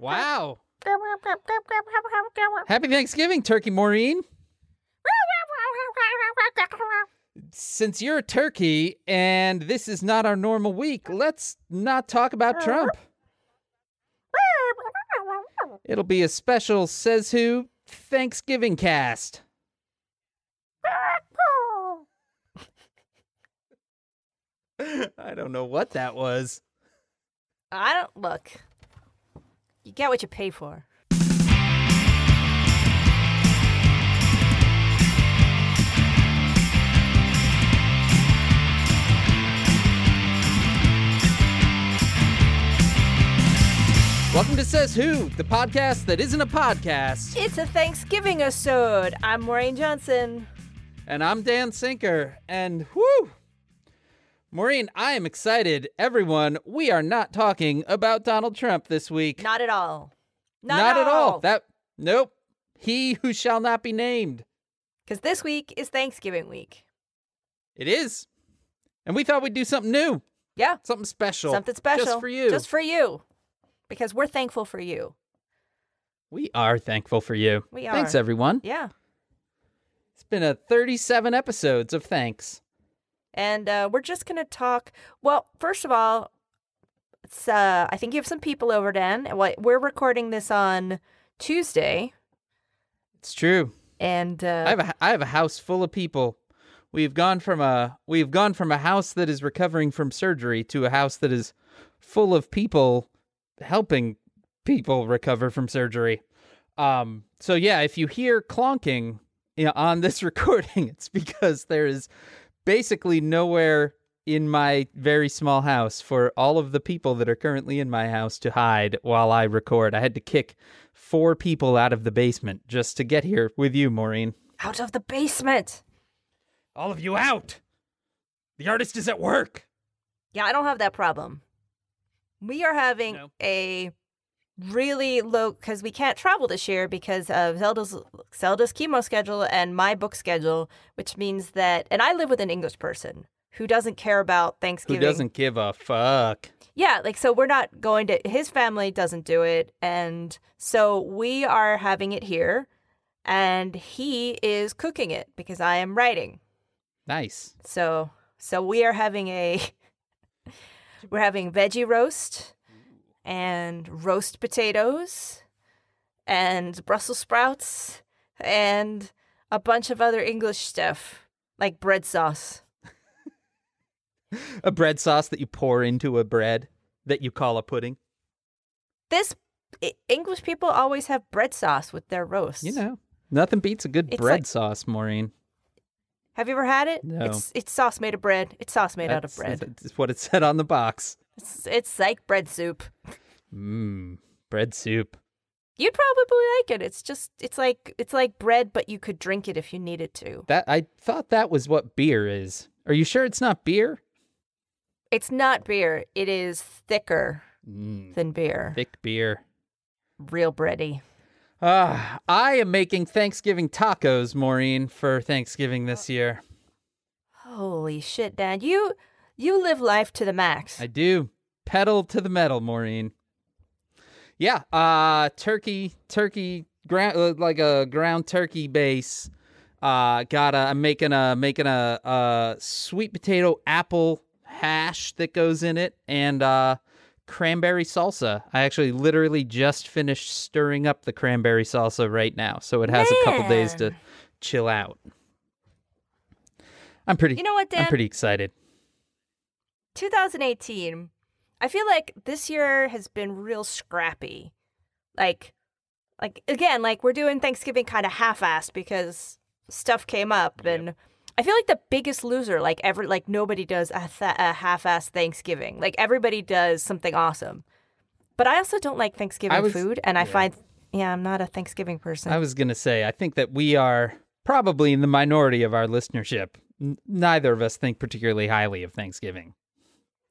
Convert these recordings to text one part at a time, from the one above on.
Wow. Happy Thanksgiving, Turkey Maureen. Since you're a turkey and this is not our normal week, let's not talk about Trump. It'll be a special Says Who Thanksgiving cast. I don't know what that was. I don't look. You get what you pay for. Welcome to Says Who, the podcast that isn't a podcast. It's a Thanksgiving episode. I'm Maureen Johnson. And I'm Dan Sinker. And whoo! Maureen, I am excited. Everyone, we are not talking about Donald Trump this week. Not at all. Not, Not at all. That nope. He who shall not be named. Because this week is Thanksgiving week. It is. And we thought we'd do something new, Yeah. something special. Something special. Just for you. Just for you. Because we're thankful for you. we are thankful for you. We are. Thanks, everyone. Yeah. It's been a 37 episodes of thanks. And uh, we're just going to talk. Well, first of all, it's, uh, I think you have some people over, Dan. We're recording this on Tuesday. It's true. And uh, I have a I have a house full of people. We've gone from a we've gone from a house that is recovering from surgery to a house that is full of people helping people recover from surgery. Um so yeah, if you hear clonking you know, on this recording, it's because there is basically nowhere in my very small house for all of the people that are currently in my house to hide while I record. I had to kick four people out of the basement just to get here with you, Maureen. out of the basement. All of you out. The artist is at work. Yeah, I don't have that problem. We are having No. a really low because we can't travel this year because of Zelda's Zelda's chemo schedule and my book schedule, which means that and I live with an English person who doesn't care about Thanksgiving. Who doesn't give a fuck? Yeah, like so we're not going to his family doesn't do it and so we are having it here and he is cooking it because I am writing. Nice. So so we are having a we're having veggie roast and roast potatoes and Brussels sprouts and a bunch of other English stuff like bread sauce. A bread sauce that you pour into a bread that you call a pudding. This English people always have bread sauce with their roast. You know, nothing beats a good It's bread like- sauce, Maureen. Have you ever had it? No. It's it's sauce made of bread. It's sauce made out of bread. That's what it said on the box. It's, it's like bread soup. Mmm, bread soup. You'd probably like it. It's just it's like it's like bread, but you could drink it if you needed to. That I thought that was what beer is. Are you sure it's not beer? It's not beer. It is thicker Mm, than beer. thick beer. Real bready. Ah, I am making Thanksgiving tacos, Maureen, for Thanksgiving this year. Holy shit, Dad. You you live life to the max. I do. Pedal to the metal, Maureen. Yeah, uh turkey turkey ground uh, like a ground turkey base. Uh got a I'm making a making a uh sweet potato apple hash that goes in it and uh cranberry salsa. I actually literally just finished stirring up the cranberry salsa right now, so it has a couple days to chill out. I'm pretty You know what, Dan? I'm pretty excited. 2018. I feel like this year has been real scrappy. Like like again, like we're doing Thanksgiving kind of half-assed because stuff came up and I feel like the biggest loser like ever like nobody does a, th- a half-assed Thanksgiving. Like everybody does something awesome. But I also don't like Thanksgiving was- food and I find yeah, I'm not a Thanksgiving person. I was going to say, I think that we are probably in the minority of our listenership. N- neither of us think particularly highly of Thanksgiving.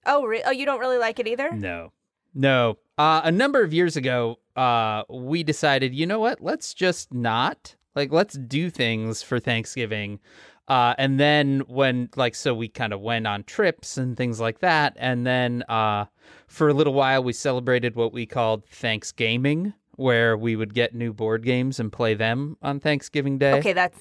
Oh, re- oh, you don't really like it either? No. No. Uh, a number of years ago, uh, we decided, you know what? Let's just not. Like, let's do things for Thanksgiving Uh, and then when like so we kind of went on trips and things like that, and then uh, for a little while we celebrated what we called Thanksgiving, where we would get new board games and play them on Thanksgiving Day. Okay, that's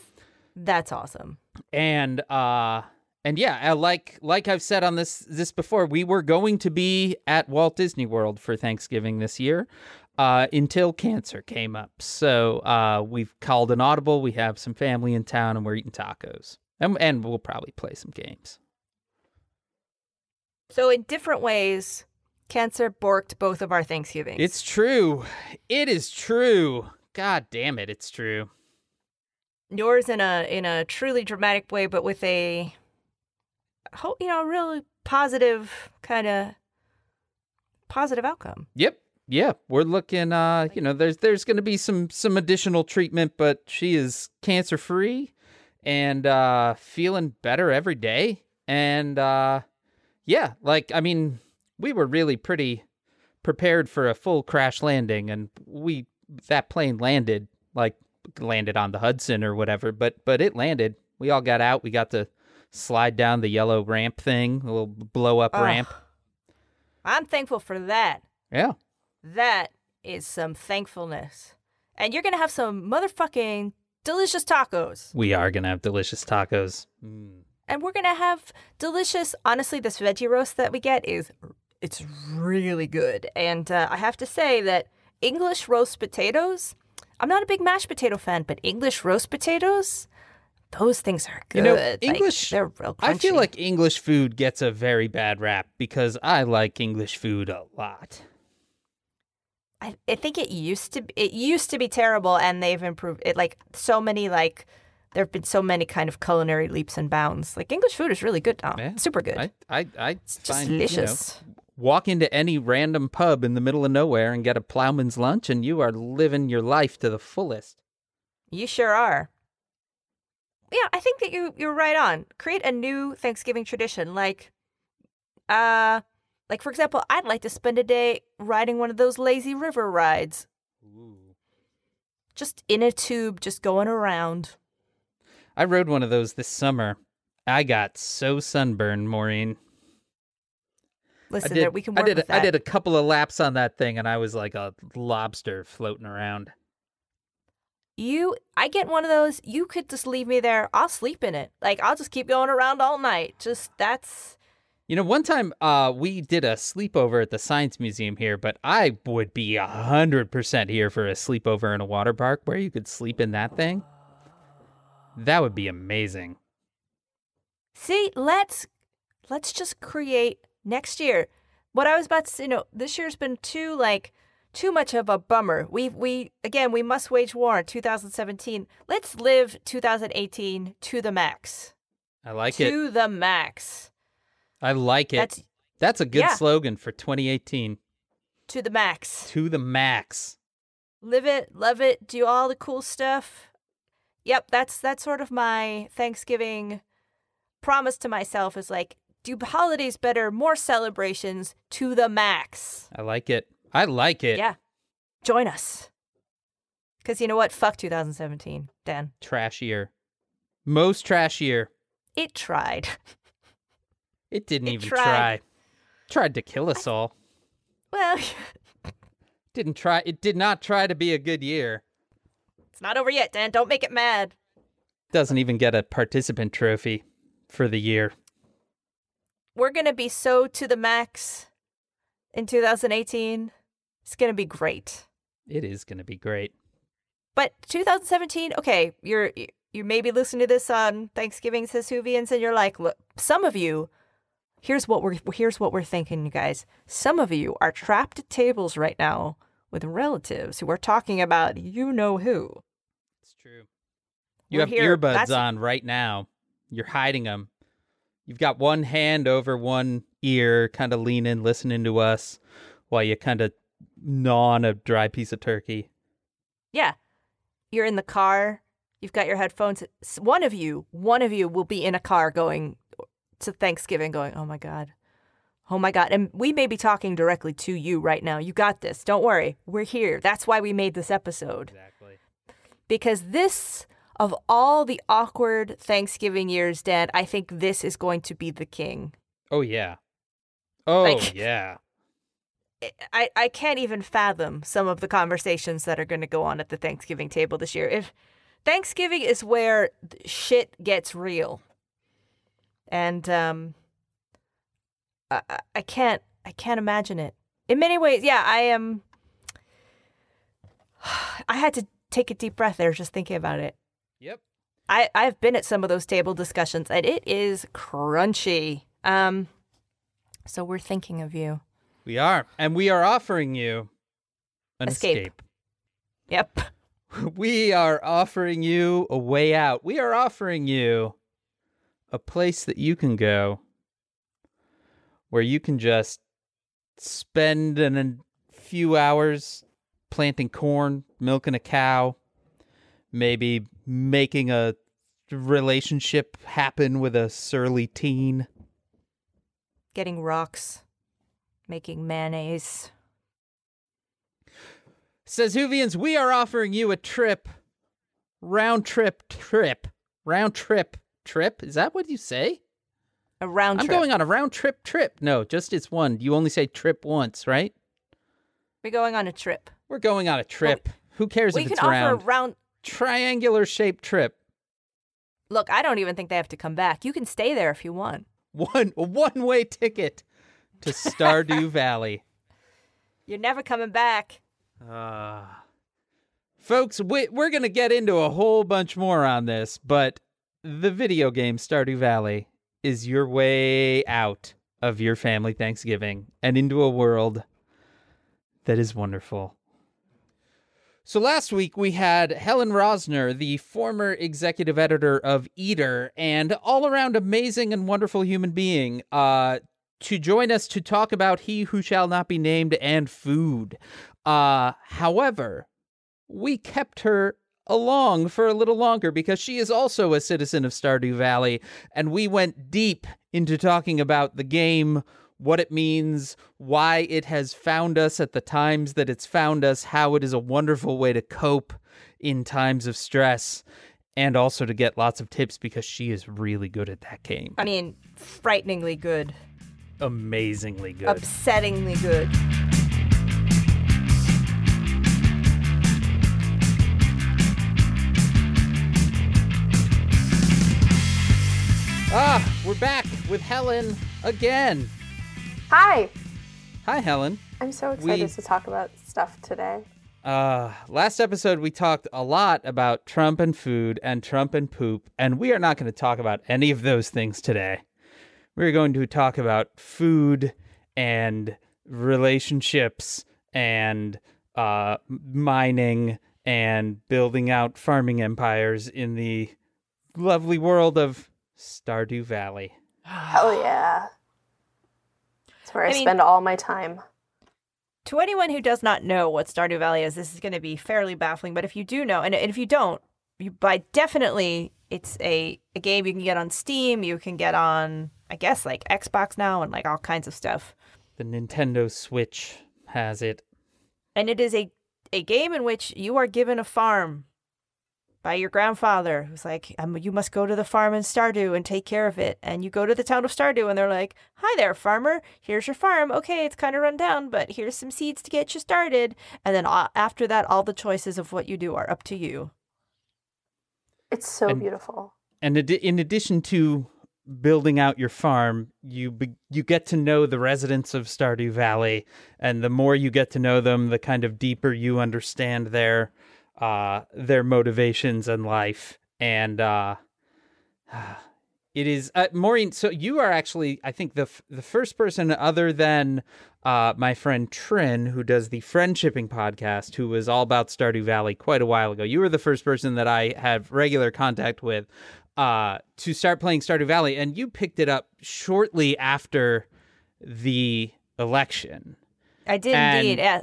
that's awesome. and uh and yeah like like i've said on this this before we were going to be at walt disney world for thanksgiving this year uh until cancer came up. So uh we've called an audible we have some family in town and we're eating tacos. And, and we'll probably play some games. So in different ways, cancer borked both of our Thanksgivings. it's true. It is true. God damn it it's true. Yours in a in a truly dramatic way, but with a you know really positive kind of positive outcome. Yep. Yeah, we're looking uh, you know, there's there's going to be some some additional treatment, but she is cancer free and uh feeling better every day. And uh yeah, like I mean, we were really pretty prepared for a full crash landing and we that plane landed like landed on the Hudson or whatever, but but it landed. We all got out. We got to slide down the yellow ramp thing, a little blow up Ugh. ramp. I'm thankful for that. Yeah. That is some thankfulness. And you're going to have some motherfucking delicious tacos. We are gonna have delicious tacos. Mm. And we're going to have delicious honestly this veggie roast that we get is it's really good. And uh, I have to say that English roast potatoes, I'm not a big mashed potato fan, but English roast potatoes, those things are good. You know, Like, English- they're real crunchy. I feel like English food gets a very bad rap because I like English food a lot. I, I think it used to it used to be terrible and they've improved it like so many like there have been so many kind of culinary leaps and bounds. Like English food is really good now. Yeah. Super good. I, I, I it's just find, you know, delicious. walk into any random pub in the middle of nowhere and get a plowman's lunch, and you are living your life to the fullest. You sure are. Yeah, I think that you you're right on. Create a new Thanksgiving tradition, like, uh, like for example, I'd like to spend a day riding one of those lazy river rides, just in a tube, just going around. I rode one of those this summer. I got so sunburned, Maureen. Listen, I did. there we can I did. I did a couple of laps on that thing, and I was like a lobster floating around. You, I get one of those. You could just leave me there. I'll sleep in it. Like I'll just keep going around all night. Just that's. You know, one time uh, we did a sleepover at the Science Museum here, but I would be a hundred percent here for a sleepover in a water park where you could sleep in that thing. That would be amazing. See, let's let's just create next year. What I was about to say, you know, this year's been too like too much of a bummer. We we again we must wage war in 2017. Let's live 2018 to the max. I like it. to the max. I like it. That's, That's a good yeah. slogan for 2018. to the max. To the max. live it, love it, do all the cool stuff. Yep, that's that's sort of my Thanksgiving promise to myself is like do holidays better, more celebrations to the max. I like it. I like it. Yeah. Join us. Cuz you know what? Fuck 2017, Dan. Trash year. Most trash year. It tried. It didn't It even tried. try. Tried to kill us all. well, Didn't try. It did not try to be a good year. it's not over yet, Dan. Don't make it mad. Doesn't even get a participant trophy for the year. We're going to be so to the max in 2018. It's going to be great. It is going to be great. But 2017, okay, you're you may be listening to this on Thanksgiving, says Huvians, and you're like, look, some of you, here's what we're here's what we're thinking, you guys. Some of you are trapped at tables right now with relatives who are talking about you know who. It's true. You We're have here- earbuds that's- on right now. You're hiding them. You've got one hand over one ear, kind of leaning, listening to us while you kind of gnaw on a dry piece of turkey. Yeah, you're in the car. You've got your headphones. One of you, one of you will be in a car going to Thanksgiving, going, "Oh my god, oh my god," and we may be talking directly to you right now. You got this. Don't worry, we're here. That's why we made this episode. Exactly. because this of all the awkward Thanksgiving years, Dan, I think this is going to be the king. Oh yeah. Oh Like- yeah. I, I can't even fathom some of the conversations that are going to go on at the Thanksgiving table this year. If Thanksgiving is where shit gets real, and um, I, I- can't I can't imagine it. In many ways, yeah, I am. I had to take a deep breath there just thinking about it. Yep. I I've been at some of those table discussions, and it is crunchy. Um, so we're thinking of you. We are, and we are offering you an Escape. escape. Yep. We are offering you a way out. We are offering you a place that you can go where you can just spend an, a few hours planting corn, milking a cow, maybe making a relationship happen with a surly teen. getting rocks, making mayonnaise. Says Hoovians, we are offering you a trip, round trip trip, round trip trip. Is that what you say? A round trip. I'm trip. going on a round trip trip. No, just it's one. You only say trip once, right? We're going on a trip. We're going on a trip. Who cares if it's round? we can offer a round. Triangular shaped trip. Look, I don't even think they have to come back. You can stay there if you want. One one way ticket to Stardew Valley. You're never coming back. Uh, folks, we, we're going to get into a whole bunch more on this, but the video game Stardew Valley is your way out of your family Thanksgiving and into a world that is wonderful. So last week we had Helen Rosner, the former executive editor of Eater and all around amazing and wonderful human being, uh, to join us to talk about He Who Shall Not Be Named and food. Uh, however, we kept her along for a little longer because she is also a citizen of Stardew Valley, and we went deep into talking about the game, what it means, why it has found us at the times that it's found us, how it is a wonderful way to cope in times of stress, and also to get lots of tips because she is really good at that game. I mean, frighteningly good, Amazingly good. upsettingly good. Ah, we're back with Helen again. Hi, Hi, Helen. I'm so excited We- to talk about stuff today. Uh, last episode we talked a lot about Trump and food and Trump and poop, and we are not going to talk about any of those things today. We're going to talk about food and relationships and uh, mining and building out farming empires in the lovely world of Stardew Valley. Hell yeah. That's where I, I mean- spend all my time. To anyone who does not know what Stardew Valley is, this is going to be fairly baffling. But if you do know, and and if you don't, you by definitely, it's a, a game you can get on Steam. You can get on, I guess, like Xbox now and like all kinds of stuff. The Nintendo Switch has it. And it is a a game in which you are given a farm by your grandfather, who's like, um, "You must go to the farm in Stardew and take care of it." And you go to the town of Stardew, and they're like, "Hi there, farmer. Here's your farm. Okay, it's kind of run down, but here's some seeds to get you started." And then after that, all the choices of what you do are up to you. It's so And- beautiful. And in addition to building out your farm, you be- you get to know the residents of Stardew Valley, and the more you get to know them, the kind of deeper you understand their uh, their motivations and life. And uh, it is uh, Maureen. So you are actually, I think, the f- the first person other than uh, my friend Trin, who does the Friendshipping podcast, who was all about Stardew Valley quite a while ago. You were the first person that I have regular contact with uh, to start playing Stardew Valley, and you picked it up shortly after the election. I did And- indeed. Yeah.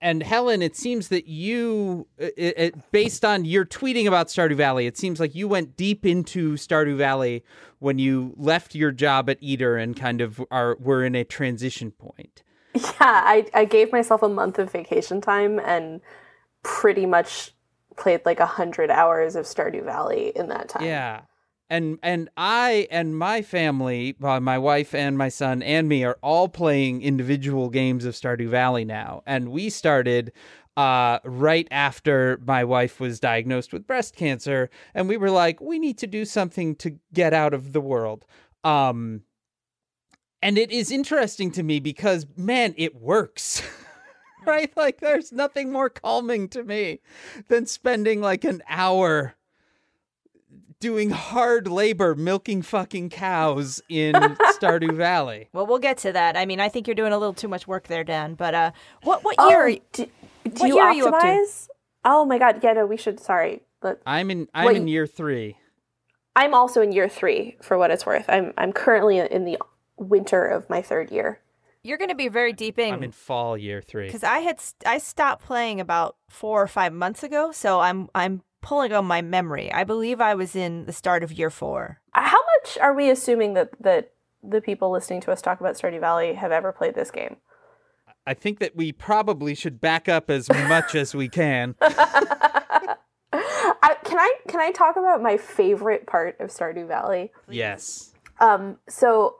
And Helen, it seems that you, uh, it, it, based on your tweeting about Stardew Valley, it seems like you went deep into Stardew Valley when you left your job at Eater and kind of are were in a transition point. Yeah, I, I gave myself a month of vacation time and pretty much played like a hundred hours of Stardew Valley in that time. Yeah. And and I and my family, uh, my wife and my son and me are all playing individual games of Stardew Valley now. And we started uh, right after my wife was diagnosed with breast cancer, and we were like, we need to do something to get out of the world. Um, and it is interesting to me because man, it works. right? Like there's nothing more calming to me than spending like an hour doing hard labor milking fucking cows in Stardew Valley. Well, we'll get to that. I mean, I think you're doing a little too much work there, Dan. But uh, what what Oh, year? are you- do, do what you year are you up to? optimize? Oh my god, yeah, no, we should. Sorry, but I'm in I'm Wait. in year 3. I'm also in year three for what it's worth. I'm I'm currently in the winter of my third year. You're going to be very deep in. I'm in in fall year 3. because I had st- I stopped playing about four or five months ago, so I'm I'm pulling on my memory. I believe I was in the start of year four. How much are we assuming that that the people listening to us talk about Stardew Valley have ever played this game? I think that we probably should back up as much as we can. I, can I can I talk about my favorite part of Stardew Valley? Yes. Um, so,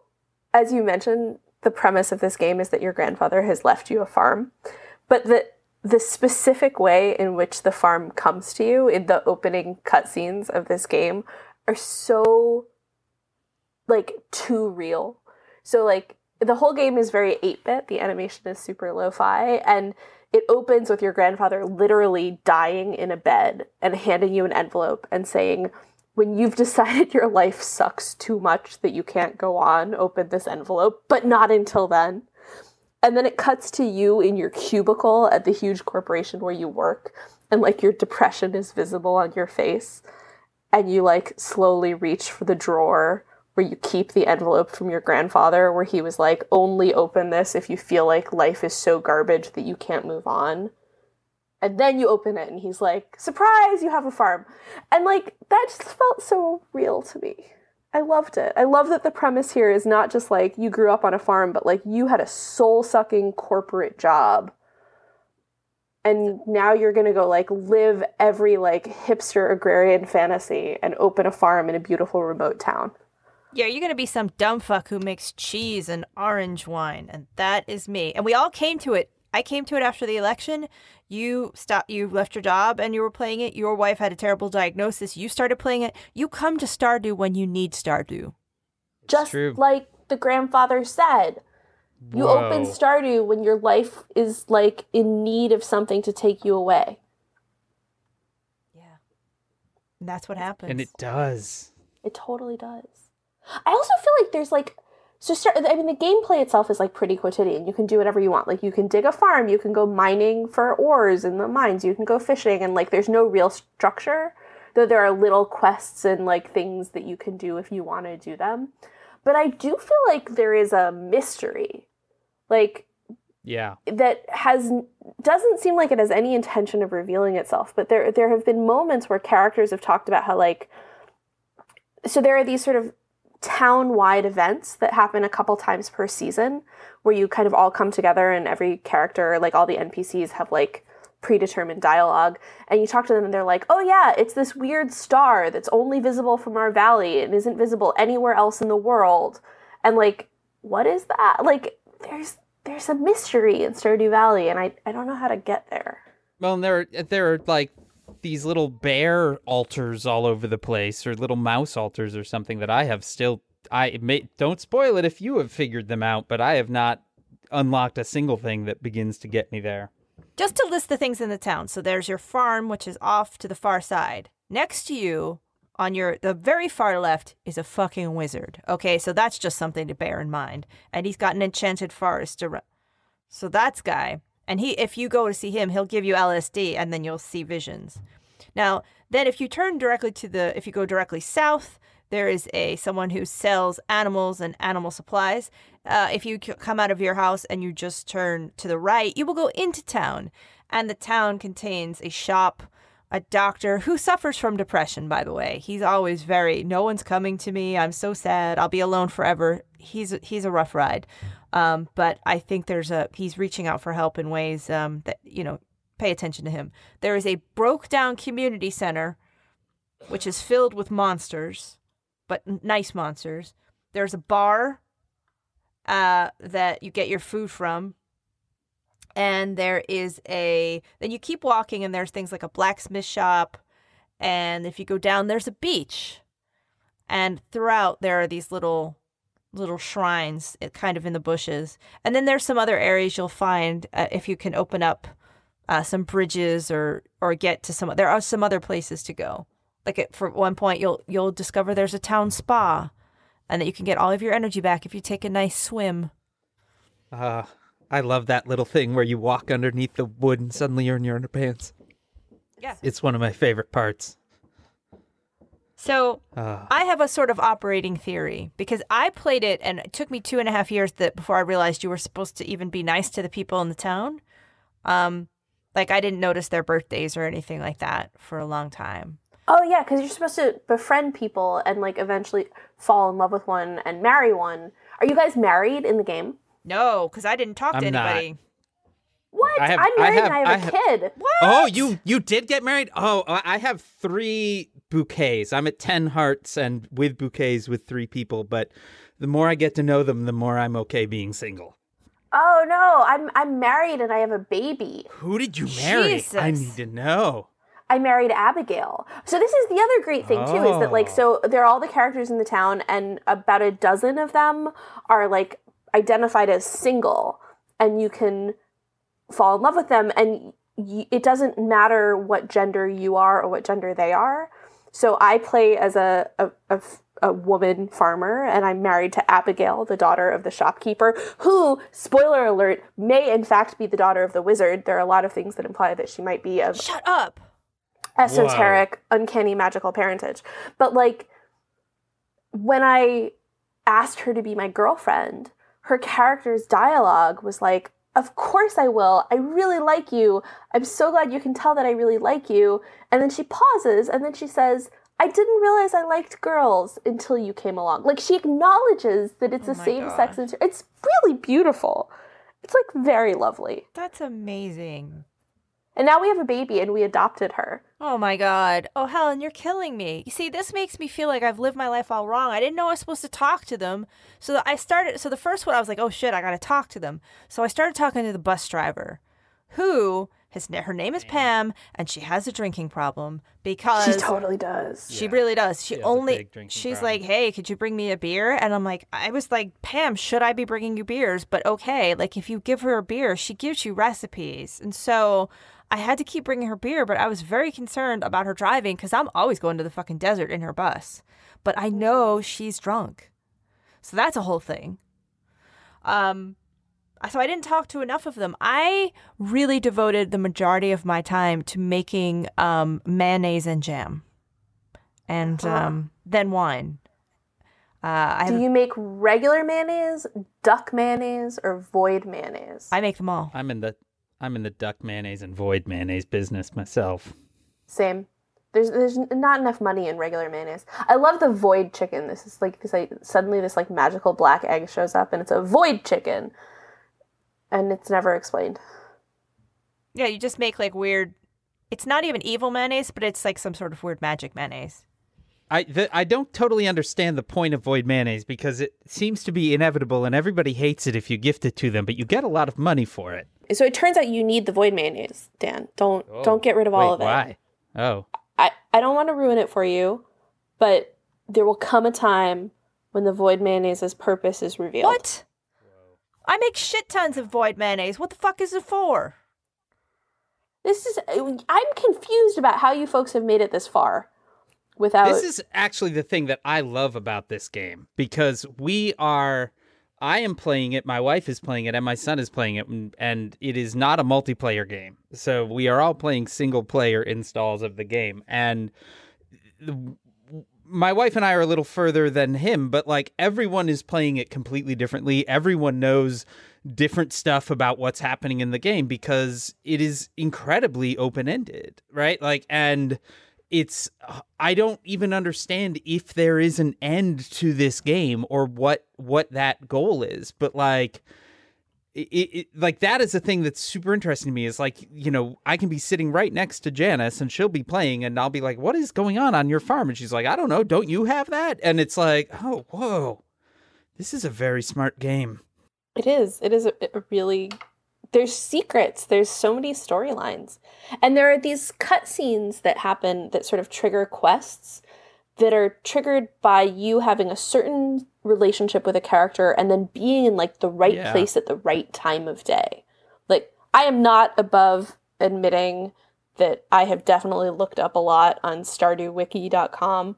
as you mentioned, the premise of this game is that your grandfather has left you a farm, but the the specific way in which the farm comes to you in the opening cutscenes of this game are so like too real. So like the whole game is very 8-bit. The animation is super lo-fi and it opens with your grandfather literally dying in a bed and handing you an envelope and saying when you've decided your life sucks too much that you can't go on, open this envelope, but not until then. And then it cuts to you in your cubicle at the huge corporation where you work, and like your depression is visible on your face. And you like slowly reach for the drawer where you keep the envelope from your grandfather, where he was like, only open this if you feel like life is so garbage that you can't move on. And then you open it, and he's like, surprise, you have a farm. And like, that just felt so real to me. I loved it. I love that the premise here is not just like you grew up on a farm, but like you had a soul sucking corporate job. And now you're gonna go like live every like hipster agrarian fantasy and open a farm in a beautiful remote town. Yeah, you're going to be some dumb fuck who makes cheese and orange wine, and that is me. And we all came to it. I came to it after the election. You stopped. You left your job and you were playing it. Your wife had a terrible diagnosis. You started playing it. You come to Stardew when you need Stardew. Just true. like the grandfather said. You open Stardew when your life is like in need of something to take you away. Yeah, and that's what happens. And it does. It totally does. I also feel like there's like so start I mean the gameplay itself is like pretty quotidian. You can do whatever you want. Like you can dig a farm, you can go mining for ores in the mines, you can go fishing and like there's no real structure. Though there are little quests and like things that you can do if you want to do them. But I do feel like there is a mystery. Like Yeah. that has doesn't seem like it has any intention of revealing itself but there there have been moments where characters have talked about how like so there are these sort of town-wide events that happen a couple times per season where you kind of all come together and every character like all the npcs have like predetermined dialogue. And you talk to them and they're like oh yeah it's this weird star that's only visible from our valley and isn't visible anywhere else in the world. And like what is that? Like there's there's a mystery in Stardew Valley and I, I don't know how to get there. Well, and there there are like these little bear altars all over the place, or little mouse altars, or something that I have still. I may don't spoil it if you have figured them out, but I have not unlocked a single thing that begins to get me there. Just to list the things in the town. So there's your farm, which is off to the far side. Next to you, on your the very far left, is a fucking wizard. Okay, so that's just something to bear in mind. And he's got an enchanted forest around. So that's guy. And he if you go to see him, he'll give you LSD and then you'll see visions. Now, then if you turn directly to the if you go directly south, there is a someone who sells animals and animal supplies. Uh, if you come out of your house and you just turn to the right, you will go into town, and the town contains a shop, a doctor who suffers from depression. By the way, he's always very. No one's coming to me. I'm so sad. I'll be alone forever. He's he's a rough ride, um, but I think there's a he's reaching out for help in ways um, that you know pay attention to him. There is a broke down community center, which is filled with monsters, but nice monsters. There's a bar uh, that you get your food from. And there is a. Then you keep walking, and there's things like a blacksmith shop. And if you go down, there's a beach. And throughout, there are these little little shrines eh, kind of in the bushes. And then there's some other areas you'll find uh, if you can open up uh, some bridges or or get to some there are some other places to go. Like at, for one point you'll you'll discover there's a town spa and that you can get all of your energy back if you take a nice swim. Uh, I love that little thing where you walk underneath the wood and suddenly you're in your underpants. Yeah. It's one of my favorite parts. So Uh, I have a sort of operating theory because I played it and it took me two and a half years that before I realized you were supposed to even be nice to the people in the town. Um, like I didn't notice their birthdays or anything like that for a long time. Oh yeah, because you're supposed to befriend people and like eventually fall in love with one and marry one. Are you guys married in the game? No, because I didn't talk to I'm not. What? I have- I'm I married have- and I have I a have- kid. Oh, what? oh, you you did get married? Oh, I I have three bouquets. I'm at ten hearts and with bouquets with three people. But the more I get to know them, the more I'm okay being single. Oh no, I'm I'm married and I have a baby. Who did you marry? I need to know. I married Abigail. So this is the other great thing too is that like so oh. there are all the characters in the town and about a dozen of them are like identified as single and you can fall in love with them and y- it doesn't matter what gender you are or what gender they are. So I play as a a woman farmer and I'm married to Abigail, the daughter of the shopkeeper, who, spoiler alert, may in fact be the daughter of the wizard. There are a lot of things that imply that she might be of Shut up. esoteric, uncanny magical parentage. But like when I asked her to be my girlfriend, her character's dialogue was like, Of course I will. I really like you. I'm so glad you can tell that I really like you. And then she pauses and then she says, I didn't realize I liked girls until you came along. Like she acknowledges that it's Oh my same sex. Inter- it's really beautiful. It's like very lovely. That's amazing. And now we have a baby and we adopted her. Oh my god. Oh Helen, you're killing me. You see, this makes me feel like I've lived my life all wrong. I didn't know I was supposed to talk to them. So I started so the first one I was like, "Oh shit, I got to talk to them." So I started talking to the bus driver who his her name is Pam and she has a drinking problem because She totally does. She really does. She, has a only she's problem. like, "Hey, could you bring me a beer?" And I'm like, I was like, "Pam, should I be bringing you beers?" But okay, like if you give her a beer, she gives you recipes. And so I had to keep bringing her beer, but I was very concerned about her driving cuz I'm always going to the fucking desert in her bus. But I know she's drunk. So that's a whole thing. Um so I didn't talk to enough of them. I really devoted the majority of my time to making um, mayonnaise and jam, and Huh. um, then wine. Uh, Do you make regular mayonnaise, duck mayonnaise, or void mayonnaise? I make them all. I'm in the I'm in the duck mayonnaise and void mayonnaise business myself. Same. There's there's not enough money in regular mayonnaise. I love the void chicken. This is like this like suddenly this like magical black egg shows up and it's a void chicken, and it's never explained. Yeah, you just make like weird. It's not even evil mayonnaise, but it's like some sort of weird magic mayonnaise. I the, I don't totally understand the point of void mayonnaise because it seems to be inevitable and everybody hates it if you gift it to them, but you get a lot of money for it. So it turns out you need the void mayonnaise, Dan. Don't oh. don't get rid of all Wait, of it. Why? Oh, I, I don't want to ruin it for you, but there will come a time when the void mayonnaise's purpose is revealed. What? I make shit tons of void mayonnaise. What the fuck is it for? This is I'm confused about how you folks have made it this far without this is actually the thing that I love about this game because we are. I am playing it, my wife is playing it, and my son is playing it, and- it is not a multiplayer game. So we are all playing single player installs of the game. And the- my wife and I are a little further than him, but like everyone is playing it completely differently. Everyone knows different stuff about what's happening in the game because it is incredibly open ended, right? Like, and it's I don't even understand if there is an end to this game or what what that goal is, but like it, it, like that is a thing that's super interesting to me is like you know i can be sitting right next to janice and she'll be playing and i'll be like what is going on on your farm and she's like i don't know don't you have that and it's like oh whoa this is a very smart game It is. It is a, a really. There's secrets. There's so many storylines, and there are these cutscenes that happen that sort of trigger quests that are triggered by you having a certain relationship with a character and then being in like the right Yeah. place at the right time of day. Like I am not above admitting that I have definitely looked up a lot on stardewwiki.com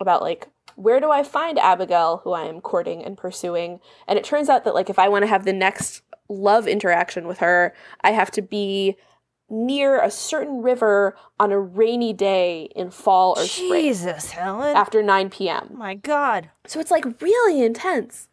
about like where do I find Abigail who I am courting and pursuing and it turns out that like if I want to have the next love interaction with her I have to be near a certain river on a rainy day in fall or spring Jesus, Helen. after 9 p.m. my God. So it's like really intense.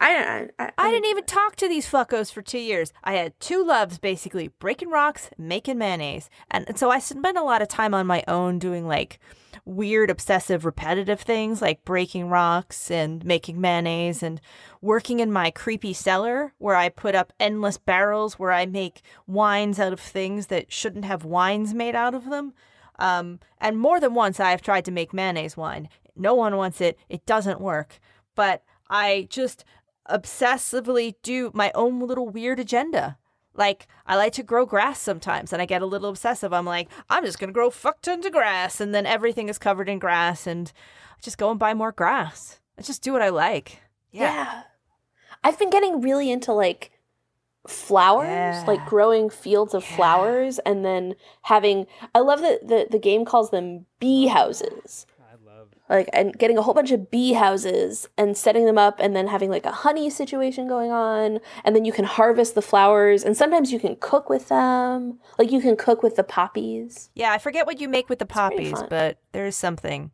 I I, I, I didn't even talk to these fuckos for two years. I had two loves, basically breaking rocks, making mayonnaise. And, and so I spent a lot of time on my own doing like weird, obsessive, repetitive things like breaking rocks and making mayonnaise and working in my creepy cellar where I put up endless barrels where I make wines out of things that shouldn't have wines made out of them. Um, and more than once, I have tried to make mayonnaise wine. No one wants it. It doesn't work. But I just obsessively do my own little weird agenda. Like, I like to grow grass sometimes, and I get a little obsessive. I'm like, I'm just to grow fuck tons of grass, and then everything is covered in grass, and I just go and buy more grass. I just do what I like. Yeah. I've been getting really into like flowers, Yeah. like growing fields of Yeah. flowers and then having I love that the, the game calls them bee oh, houses. i love Like and getting a whole bunch of bee houses and setting them up and then having like a honey situation going on and then you can harvest the flowers and sometimes you can cook with them. Like you can cook with the poppies. Yeah, I forget what you make with the pretty poppies, but there's something.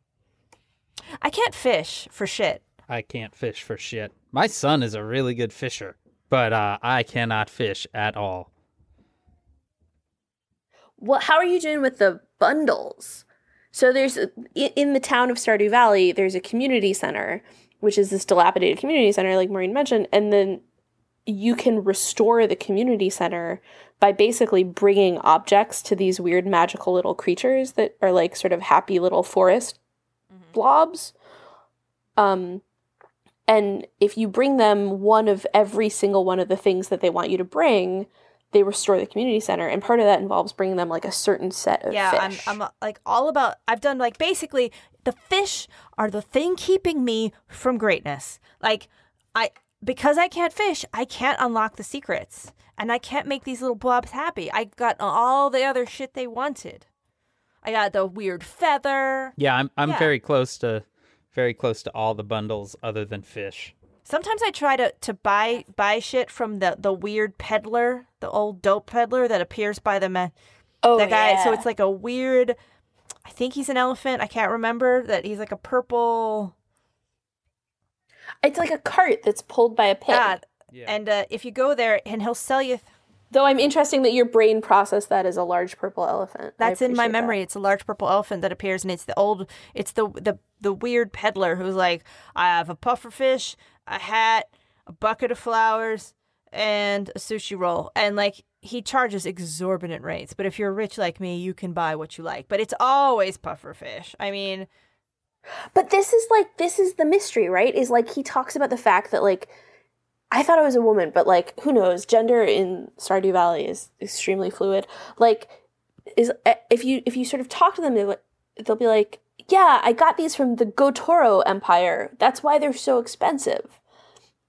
I can't fish for shit. i can't fish for shit my son is a really good fisher but uh, i cannot fish at all Well, How are you doing with the bundles? So there's in the town of Stardew Valley, there's a community center, which is this dilapidated community center, like Maureen mentioned, and then you can restore the community center by basically bringing objects to these weird magical little creatures that are like sort of happy little forest blobs. Um, and if you bring them one of every single one of the things that they want you to bring, they restore the community center. And part of that involves bringing them like a certain set of Yeah, fish. I'm I'm like all about I've done like basically the fish are the thing keeping me from greatness. Like I because I can't fish, I can't unlock the secrets. And I can't make these little blobs happy. I got all the other shit they wanted. I got the weird feather. yeah i'm, I'm Yeah. very close to very close to all the bundles other than fish Sometimes I try to, to buy buy shit from the, the weird peddler, the old dope peddler that appears by the man. oh, that guy. So it's like a weird. I think he's an elephant. I can't remember that he's like a purple. it's like a cart that's pulled by a pig. Yeah. yeah And uh, if you go there, and he'll sell you. Though I'm interesting that your brain processed that as a large purple elephant. That's in my appreciate that. memory. It's a large purple elephant that appears, and it's the old. It's the the the weird peddler who's like, I have a puffer fish, a hat, a bucket of flowers, and a sushi roll, and like. He charges exorbitant rates, but if you're rich like me, you can buy what you like. But it's always puffer fish. I mean, But this is like this is the mystery, right? Is like he talks about the fact that like I thought I was a woman, but like who knows? Gender in Stardew Valley is extremely fluid. Like is eh, if you if you sort of talk to them, they'll, they'll be like, "Yeah, I got these from the Gotoro Empire. That's why they're so expensive."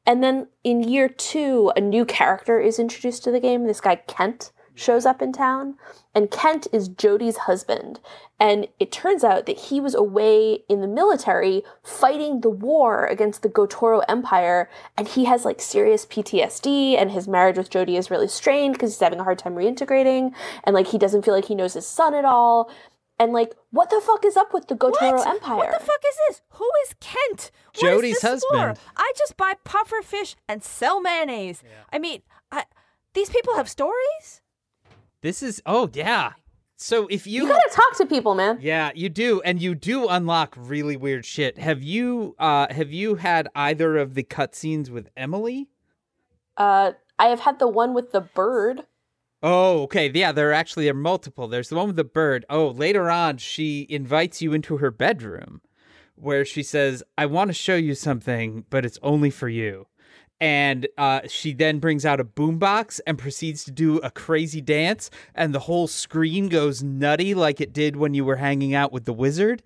And then in year two, a new character is introduced to the game. This guy Kent shows up in town, and Kent is Jodi's husband. And it turns out that he was away in the military fighting the war against the Gotoro Empire, and he has like serious PTSD, and his marriage with Jodi is really strained because he's having a hard time reintegrating, and like he doesn't feel like he knows his son at all. And like, what the fuck is up with the Gotoro What? Empire? What the fuck is this? Who is Kent? What is Jodi's this for? husband. I just buy puffer fish and sell mayonnaise. I mean, I, these people have stories. This is oh yeah. So if you, you gotta talk to people, man. yeah, you do, and you do unlock really weird shit. Have you uh have you had either of the cutscenes with Emily? Uh, I have had the one with the bird. Oh, okay. Yeah, there actually are multiple. There's the one with the bird. Oh, later on, she invites you into her bedroom where she says, I want to show you something, but it's only for you. And uh, she then brings out a boombox and proceeds to do a crazy dance, and the whole screen goes nutty like it did when you were hanging out with the wizard.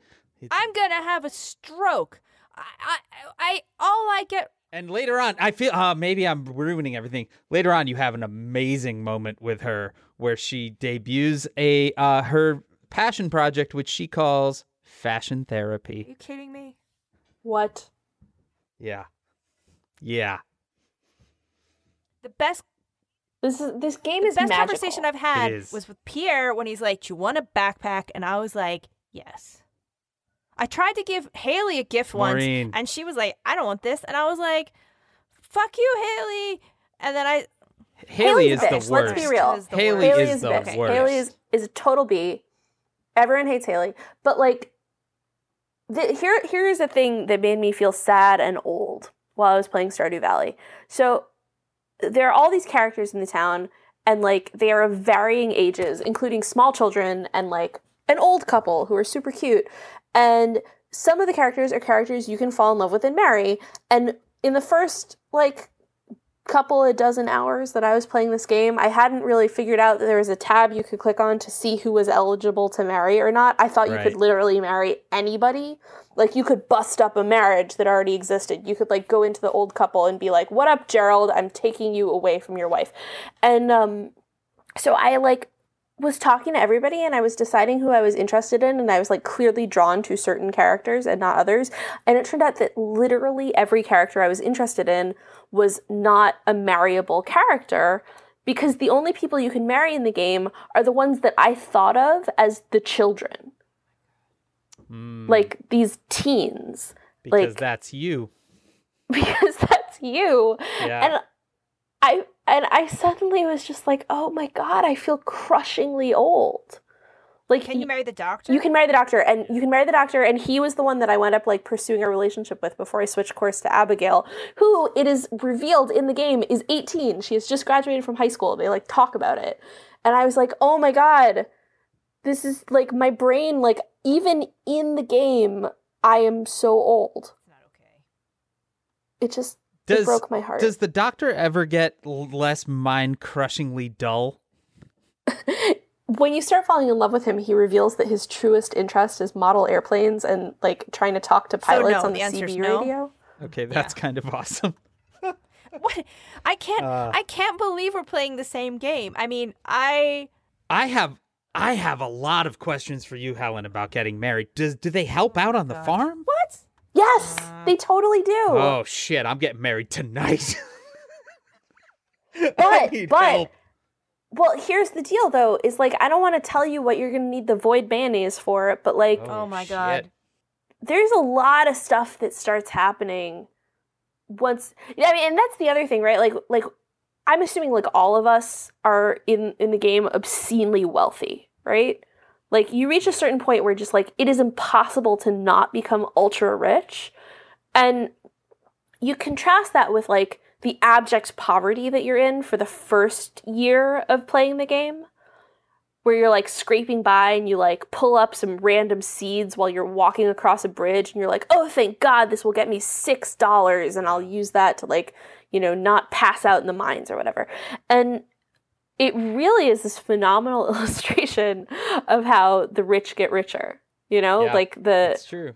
I'm gonna have a stroke. I, I, I all I get. And later on, I feel uh, maybe I'm ruining everything. Later on, you have an amazing moment with her where she debuts a uh, her passion project, which she calls fashion therapy. Are therapy. you kidding me? What? Yeah, yeah. The best, This is this game the is best magical. conversation I've had was with Pierre when he's like, "Do you want a backpack?" And I was like, "Yes." I tried to give Haley a gift Maureen. once, and she was like, "I don't want this," and I was like, "Fuck you, Haley." And then I, Haley Haley's is bitch, the let's be real. Is Haley. Haley is is the bitch. worst. Haley is is a total B. Everyone hates Haley, but like, the, here here's the thing that made me feel sad and old while I was playing Stardew Valley. So there are all these characters in the town, and like they are of varying ages, including small children and like an old couple who are super cute. And some of the characters are characters you can fall in love with and marry. And in the first like couple a dozen hours that I was playing this game, I hadn't really figured out that there was a tab you could click on to see who was eligible to marry or not. I thought you could literally marry anybody. Like you could bust up a marriage that already existed. You could like go into the old couple and be like, "What up, Gerald? I'm taking you away from your wife." And um so I like was talking to everybody and I was deciding who I was interested in and I was like clearly drawn to certain characters and not others. And it turned out that literally every character I was interested in was not a marryable character because the only people you can marry in the game are the ones that I thought of as the children, Mm, like these teens, because like- that's you. because that's you. Yeah. And I and I suddenly was just like, "Oh my god, I feel crushingly old." Like can you marry the doctor? You can marry the doctor, and you can marry the doctor, and he was the one that I wound up like pursuing a relationship with before I switched course to Abigail, who it is revealed in the game is 18. She has just graduated from high school. They like talk about it, and I was like, oh my god, this is like my brain. Like even in the game, I am so old. It's not okay. It just Does it broke my heart. does the doctor ever get less mind crushingly dull? when you start falling in love with him, he reveals that his truest interest is model airplanes and like trying to talk to So pilots no, on the the, CB no? radio. Okay, that's kind of awesome. What? I can't. Uh. I can't believe we're playing the same game. I mean, I. I have I have a lot of questions for you, Helen, about getting married. Does do they help out on the God. farm? What? Yes, they totally do. Oh shit, I'm getting married tonight. But- but- help. Well, here's the deal though, is like I don't want to tell you what you're gonna need the void mayonnaise for, but like oh, oh, my shit. God. there's a lot of stuff that starts happening once yeah, I mean and that's the other thing, right? Like like I'm assuming like all of us are in in the game obscenely wealthy, right? Like you reach a certain point where just like it is impossible to not become ultra rich. And you contrast that with like the abject poverty that you're in for the first year of playing the game where you're like scraping by and you like pull up some random seeds while you're walking across a bridge and you're like, oh, thank God, this will get me six dollars and I'll use that to like, you know, not pass out in the mines or whatever. And it really is this phenomenal illustration of how the rich get richer. You know, Yeah, like the That's true.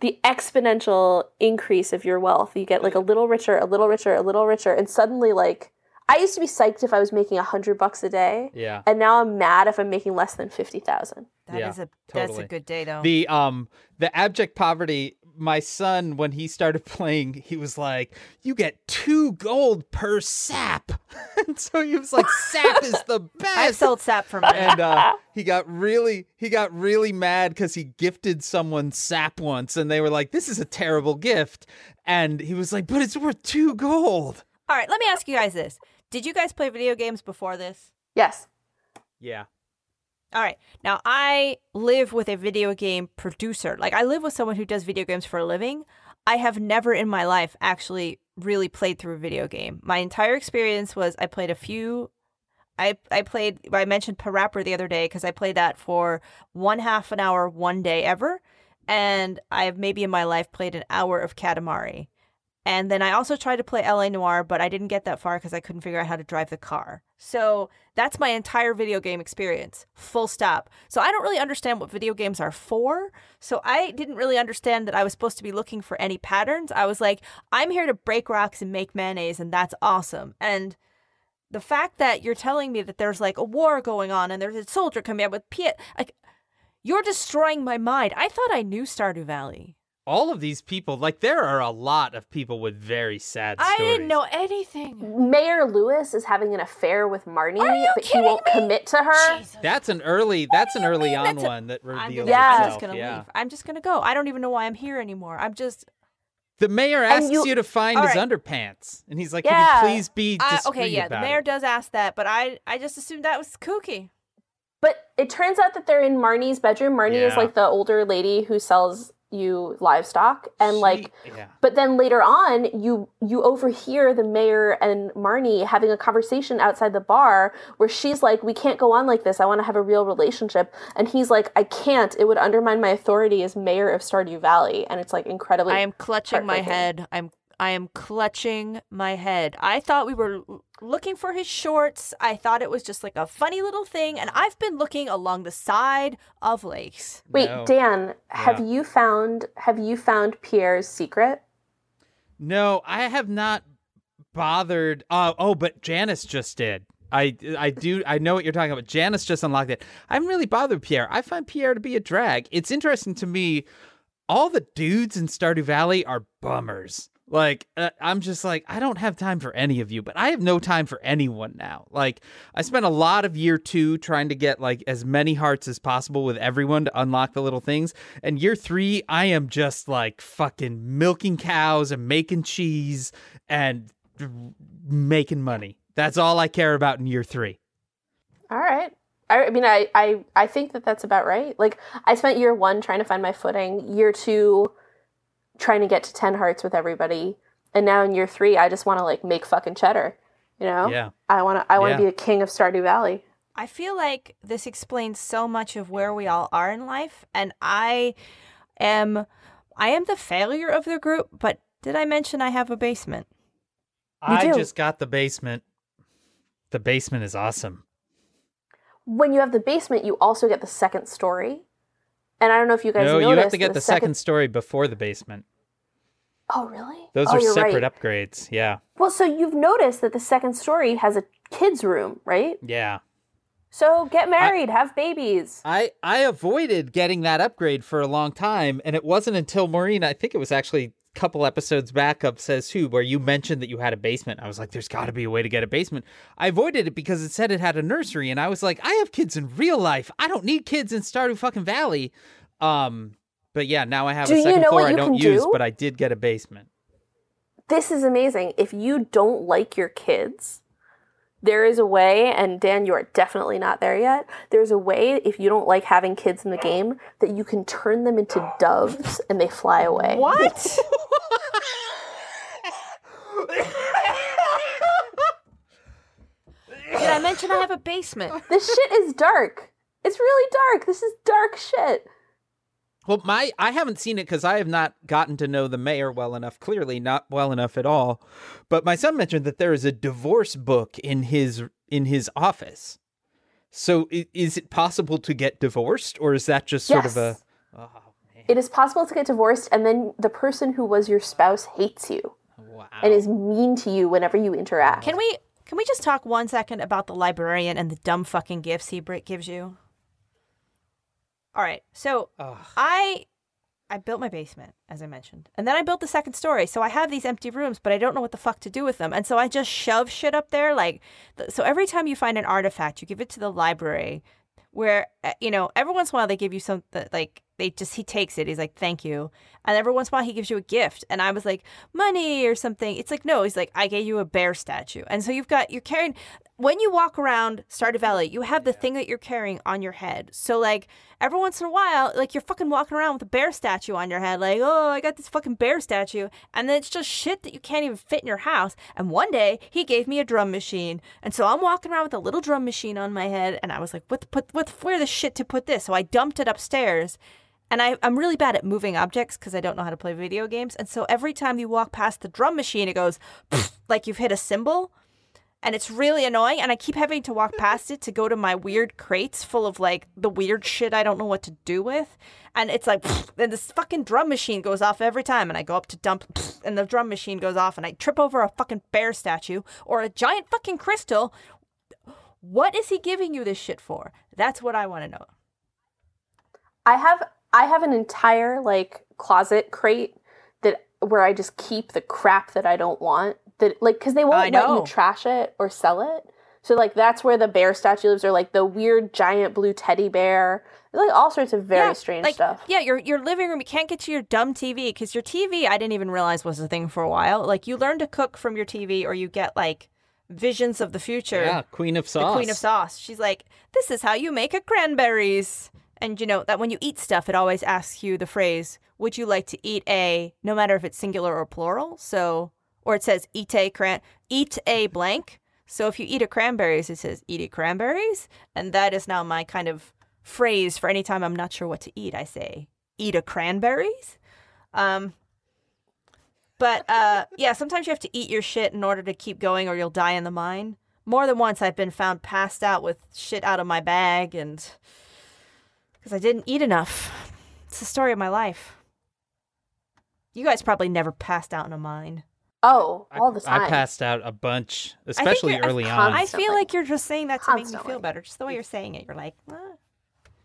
the exponential increase of your wealth. You get like a little richer, a little richer, a little richer, and suddenly like I used to be psyched if I was making a hundred bucks a day. Yeah. And now I'm mad if I'm making less than fifty thousand. That is Yeah, a that's a good day though. The um the abject poverty. My son, when he started playing, he was like, "You get two gold per sap," and so he was like, "Sap is the best." I've sold sap for money. and uh, he got really he got really mad because he gifted someone sap once, and they were like, "This is a terrible gift," and he was like, "But it's worth two gold." All right, let me ask you guys this: Did you guys play video games before this? Yes. Yeah. All right. Now, I live with a video game producer. Like, I live with someone who does video games for a living. I have never in my life actually really played through a video game. My entire experience was I played a few. I I played. I mentioned Parappa the other day because I played that for one half an hour one day ever, and I have maybe in my life played an hour of Katamari. And then I also tried to play LA Noire, but I didn't get that far because I couldn't figure out how to drive the car. So that's my entire video game experience, full stop. So I don't really understand what video games are for. So I didn't really understand that I was supposed to be looking for any patterns. I was like, I'm here to break rocks and make mayonnaise, and that's awesome. And the fact that you're telling me that there's like a war going on and there's a soldier coming up with Piet, like, you're destroying my mind. I thought I knew Stardew Valley. All of these people, like there are a lot of people with very sad stories. I didn't know anything. Mayor Lewis is having an affair with Marnie, Are you but he won't me? commit to her. Jesus. That's an early. That's an early mean? on That's a- one that I'm reveals just, Yeah. I'm just gonna yeah. leave. I'm just gonna go. I don't even know why I'm here anymore. I'm just The mayor asks you, you- to find All his underpants, and he's like, Yeah. "Can you please be I, discreet okay. Yeah, the mayor it?" does ask that, but I I just assumed that was kooky. But it turns out that they're in Marnie's bedroom. Marnie is like the older lady who sells you livestock, and She- like yeah. But then later on, you you overhear the mayor and Marnie having a conversation outside the bar where she's like, "We can't go on like this. I want to have a real relationship." And he's like, "I can't. It would undermine my authority as mayor of Stardew Valley." And it's like incredibly. I am clutching my head. I'm I am clutching my head. I thought we were looking for his shorts. I thought it was just like a funny little thing, and I've been looking along the side of lakes. Wait, No. Dan, have Yeah. you found have you found Pierre's secret? No, I have not bothered. Uh, oh, but Janice just did. I I do I know what you're talking about. Janice just unlocked it. I haven't really bothered Pierre. I find Pierre to be a drag. It's interesting to me. All the dudes in Stardew Valley are bummers. Like uh, I'm just like I don't have time for any of you, but I have no time for anyone now. Like I spent a lot of year 2 trying to get like as many hearts as possible with everyone to unlock the little things. And year 3 I am just like fucking milking cows and making cheese and making money. That's all I care about in year 3. All right. I, I mean, I, I, I think that that's about right. Like, I spent year one trying to find my footing, year two trying to get to 10 hearts with everybody. And now in year three, I just want to, like, make fucking cheddar. You know? Yeah. I want to I want to Yeah. be a king of Stardew Valley. I feel like this explains so much of where we all are in life, and I am I am the failure of the group. But did I mention I have a basement? You I do. just got the basement. The basement is awesome. When you have the basement, you also get the second story. And I don't know if you guys No, you have to get the, the second story before the basement. Oh, really? Those oh, are separate right. upgrades. Yeah. Well, so you've noticed that the second story has a kid's room, right? Yeah. So get married, have babies. I I avoided getting that upgrade for a long time, and it wasn't until Maureen, I think it was actually couple episodes back up Says Who, where you mentioned that you had a basement. I was like, there's got to be a way to get a basement. I avoided it because it said it had a nursery, and I was like, I have kids in real life. I don't need kids in Stardew fucking Valley. Um, but yeah, now I have Do a you second know floor I you don't use, do? but I did get a basement. this is amazing. If you don't like your kids, there is a way, and Dan, you are definitely not there yet. There's a way, if you don't like having kids in the game, that you can turn them into doves and they fly away. What? Did I mention I have a basement? This shit is dark. It's really dark. This is dark shit. Well, my I haven't seen it because I have not gotten to know the mayor well enough. Clearly, not well enough at all. But my son mentioned that there is a divorce book in his in his office. So, is it possible to get divorced, or is that just sort of a? Oh man! It is possible to get divorced, and then the person who was your spouse hates you Wow. and is mean to you whenever you interact. Can we can we just talk one second about the librarian and the dumb fucking gifts he br- gives you? All right, so Ugh. I I built my basement as I mentioned, and then I built the second story. So I have these empty rooms, but I don't know what the fuck to do with them, and so I just shove shit up there. Like, th- so every time you find an artifact, you give it to the library. where Eh, you know every once in a while they give you something like they just he takes it he's like thank you and every once in a while he gives you a gift and i was like money or something it's like no he's like i gave you a bear statue and so you've got you're carrying when you walk around Stardew Valley, you have the thing that you're carrying on your head. So like every once in a while, like you're fucking walking around with a bear statue on your head, like, oh, I got this fucking bear statue. And then it's just shit that you can't even fit in your house. And one day he gave me a drum machine. And so I'm walking around with a little drum machine on my head, and I was like, what the put what where the shit to put this? So I dumped it upstairs. And I, I'm really bad at moving objects because I don't know how to play video games. And so every time you walk past the drum machine, it goes like you've hit a cymbal and it's really annoying and i keep having to walk past it to go to my weird crates full of like the weird shit i don't know what to do with and it's like then this fucking drum machine goes off every time and i go up to dump and the drum machine goes off and i trip over a fucking bear statue or a giant fucking crystal what is he giving you this shit for that's what i want to know I have I have an entire like closet crate that where I just keep the crap that I don't want. That like because they won't let you trash it or sell it. So like that's where the bear statue lives, or like the weird giant blue teddy bear. Like all sorts of very Yeah, strange like, stuff. Yeah, your your living room. You can't get to your dumb TV because your TV. I didn't even realize was a thing for a while. Like you learn to cook from your TV, or you get like visions of the future. Yeah, Queen of Sauce. the queen of sauce. She's like, this is how you make a cranberries. And you know that when you eat stuff, it always asks you the phrase, "Would you like to eat a?" No matter if it's singular or plural. So, or it says "eat a cran," eat a blank. So if you eat a cranberries, it says "eat a cranberries," and that is now my kind of phrase for any time I'm not sure what to eat. I say "eat a cranberries." Um, but uh, yeah, sometimes you have to eat your shit in order to keep going, or you'll die in the mine. More than once, I've been found passed out with shit out of my bag, and because I didn't eat enough. It's the story of my life. You guys probably never passed out in a mine. Oh, all the time. I passed out a bunch, especially early on. I feel like you're just saying that to make me feel better. Just the way you're saying it, you're like, "Ah."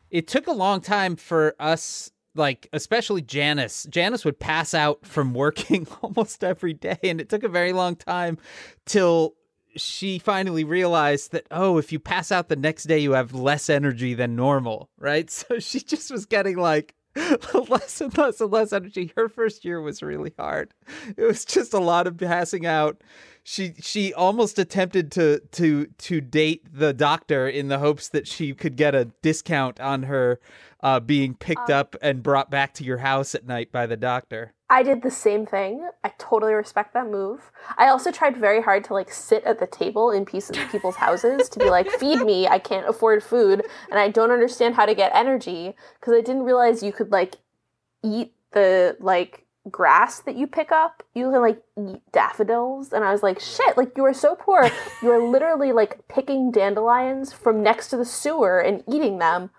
it took a long time for us like especially Janice. Janice would pass out from working almost every day and it took a very long time till she finally realized that oh if you pass out the next day you have less energy than normal, right? So she just was getting like less and less and less energy. Her first year was really hard. It was just a lot of passing out. She she almost attempted to to to date the doctor in the hopes that she could get a discount on her uh, being picked up and brought back to your house at night by the doctor. I did the same thing. I totally respect that move. I also tried very hard to like sit at the table in pieces people's houses to be like, feed me. I can't afford food, and I don't understand how to get energy because I didn't realize you could like eat the like grass that you pick up. You can like eat daffodils, and I was like, shit! Like you are so poor. You are literally like picking dandelions from next to the sewer and eating them.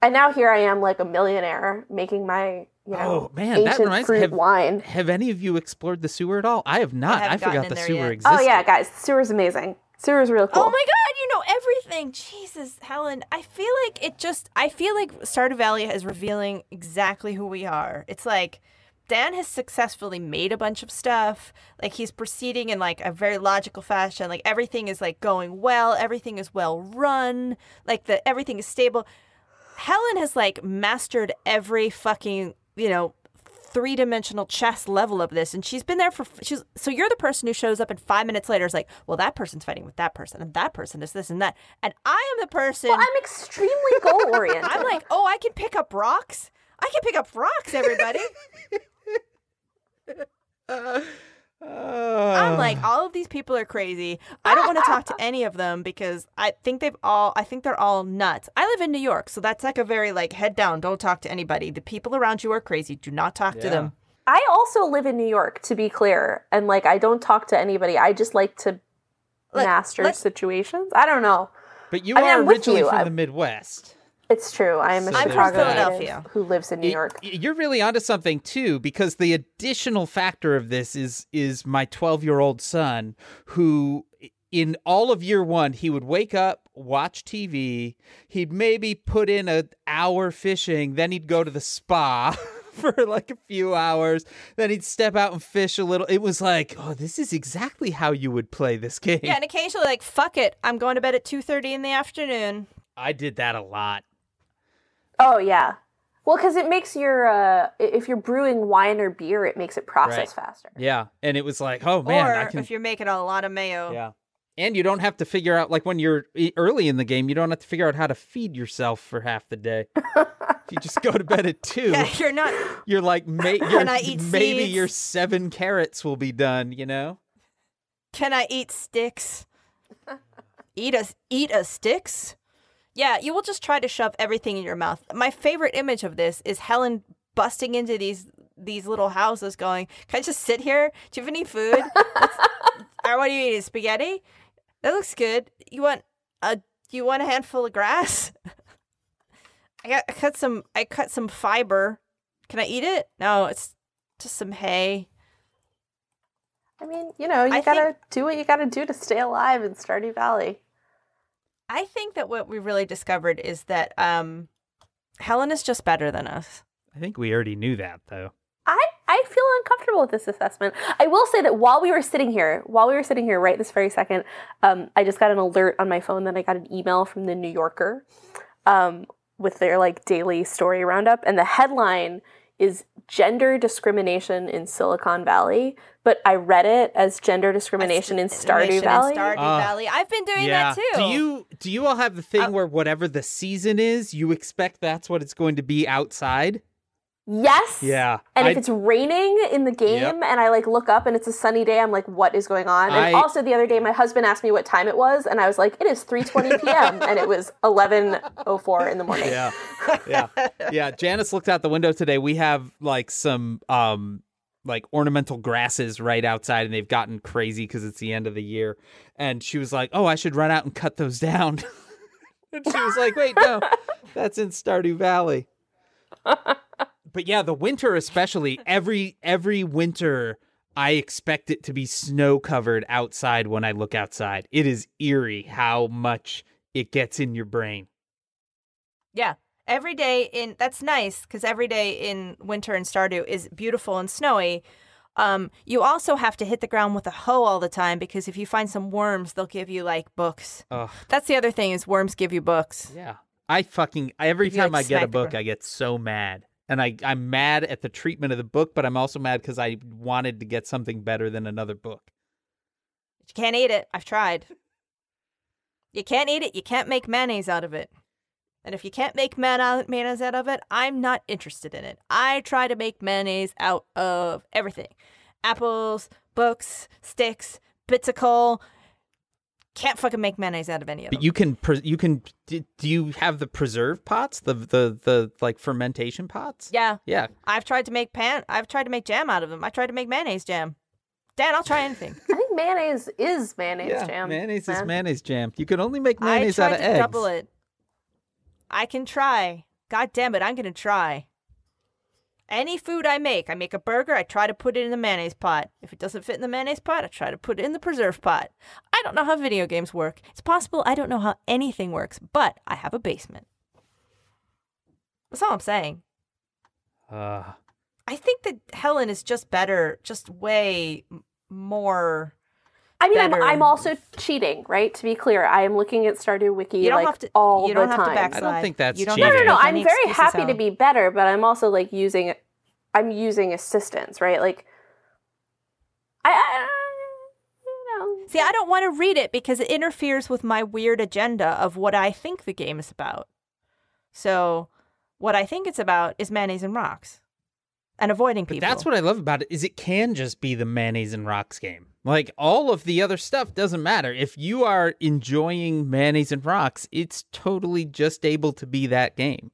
And now here I am, like a millionaire, making my you oh, know Oh, man, that ancient reminds- fruit have- wine. Have any of you explored the sewer at all? I have not. I, haven't forgot the sewer yet. existed. Oh yeah, guys, the sewer's amazing. Sewer's real cool. Oh my god, you know everything. Jesus, Helen. I feel like it just I feel like Stardew Valley is revealing exactly who we are. It's like Dan has successfully made a bunch of stuff. Like he's proceeding in like a very logical fashion. Like everything is like going well, everything is well run, like the everything is stable. Helen has like mastered every fucking, you know, three dimensional chess level of this, and she's been there for. She's so you're the person who shows up, and five minutes later is like, well, that person's fighting with that person, and that person is this and that, and I am the person. Well, I'm extremely goal oriented. I'm like, oh, I can pick up rocks. I can pick up rocks, everybody. Uh, I'm like, ah. all of these people are crazy. I don't want to talk to any of them because I think they've all, I think they're all nuts. I live in New York, so that's like a very like head down, don't talk to anybody. The people around you are crazy. Do not talk to them. I also live in New York, to be clear, and like I don't talk to anybody. I just like to Let- master let's- situations. I don't know. but you I are I'm originally you. from I- the Midwest. It's true. I am a So I'm from Chicago native Philadelphia. who lives in New York. You're really onto something too, because the additional factor of this is is my 12 year old son, who in all of year one he would wake up, watch TV, he'd maybe put in an hour fishing, then he'd go to the spa. For like a few hours, then he'd step out and fish a little. It was like, oh, this is exactly how you would play this game. Yeah, and occasionally like, fuck it, I'm going to bed at two thirty in the afternoon. I did that a lot. Oh yeah. Well, because it makes your uh, if you're brewing wine or beer, it makes it process faster. Yeah, and it was like, oh man, or I can. if you're making a lot of mayo. Yeah. And you don't have to figure out like when you're early in the game, you don't have to figure out how to feed yourself for half the day. if you just go to bed at two, Yeah, you're not. you're like, may- you're, Can I eat maybe seeds? your seven carrots will be done. You know? Can I eat sticks? eat a eat a sticks? Yeah, you will just try to shove everything in your mouth. My favorite image of this is Helen busting into these these little houses, going, "Can I just sit here? Do you have any food? What do you eat? Spaghetti? That looks good. You want a you want a handful of grass? I got I cut some I cut some fiber. Can I eat it? No, it's just some hay. I mean, you know, you I gotta do what you gotta do to stay alive in Stardew Valley. I think that what we really discovered is that um, Helen is just better than us. I think we already knew that though. I, I feel uncomfortable with this assessment. I will say that while we were sitting here, while we were sitting here right this very second, um, I just got an alert on my phone that I got an email from the New Yorker um, with their like daily story roundup, and the headline is gender discrimination in Silicon Valley, but I read it as gender discrimination in Stardew Discrimination in Valley. Stardew Ah. Valley. I've been doing yeah. that too. Do you do you all have the thing Uh, where whatever the season is, you expect that's what it's going to be outside? Yes. Yeah. And I- if it's raining in the game Yep. and I like look up and it's a sunny day, I'm like, what is going on? And I- also the other day, my husband asked me what time it was, and I was like, it is 3:20 p.m. and it was 11:04 in the morning. yeah yeah yeah janice looked out the window today we have like some um like ornamental grasses right outside and they've gotten crazy because it's the end of the year and she was like oh i should run out and cut those down and she was like wait no that's in stardew valley but yeah the winter especially every every winter i expect it to be snow covered outside when i look outside it is eerie how much it gets in your brain Yeah. Every day in that's nice because every day in winter in Stardew is beautiful and snowy. Um, you also have to hit the ground with a hoe all the time because if you find some worms, they'll give you like books. Ugh. That's the other thing is worms give you books. Yeah. I fucking every You, time like, I get a book. I get so mad. And I, I'm mad at the treatment of the book, but I'm also mad because I wanted to get something better than another book. You can't eat it. I've tried. You can't eat it. You can't make mayonnaise out of it. And if you can't make mayonnaise uh, mayonnaise out of it, I'm not interested in it. I try to make mayonnaise out of everything apples, books, sticks, bits of coal. Can't fucking make mayonnaise out of any of them. But you can, pre- you can. Do, do you have the preserve pots, the the the like fermentation pots? yeah, Yeah. I've tried to make pan. I've tried to make jam out of them. I tried to make mayonnaise jam. Dan, I'll try anything. I think mayonnaise is mayonnaise yeah. jam. Mayonnaise is mayonnaise jam. You can only make I mayonnaise tried out of to eggs. double it. I can try. God damn it, I'm gonna try. Any food I make, I make a burger, I try to put it in the mayonnaise pot. If it doesn't fit in the mayonnaise pot, I try to put it in the preserve pot. I don't know how video games work. It's possible I don't know how anything works, but I have a basement. That's all I'm saying. Uh, I think that Helen is just better, just way more. I mean, I'm. I'm also cheating, right? To be clear, I am looking at Stardew Wiki You don't like have to. all you don't the have time. to backslide. I don't think that's you don't cheating. No, no, no. I'm very excuses, happy to be better, but I'm also like using, I'm using assistance, right? Like, I, I you know, See, I don't want to read it because it interferes with my weird agenda of what I think the game is about. So, what I think it's about is mayonnaise and rocks and avoiding But people. that's what I love about it is it can just be the mayonnaise and rocks game. Like all of the other stuff doesn't matter. If you are enjoying mayonnaise and rocks, it's totally just able to be that game.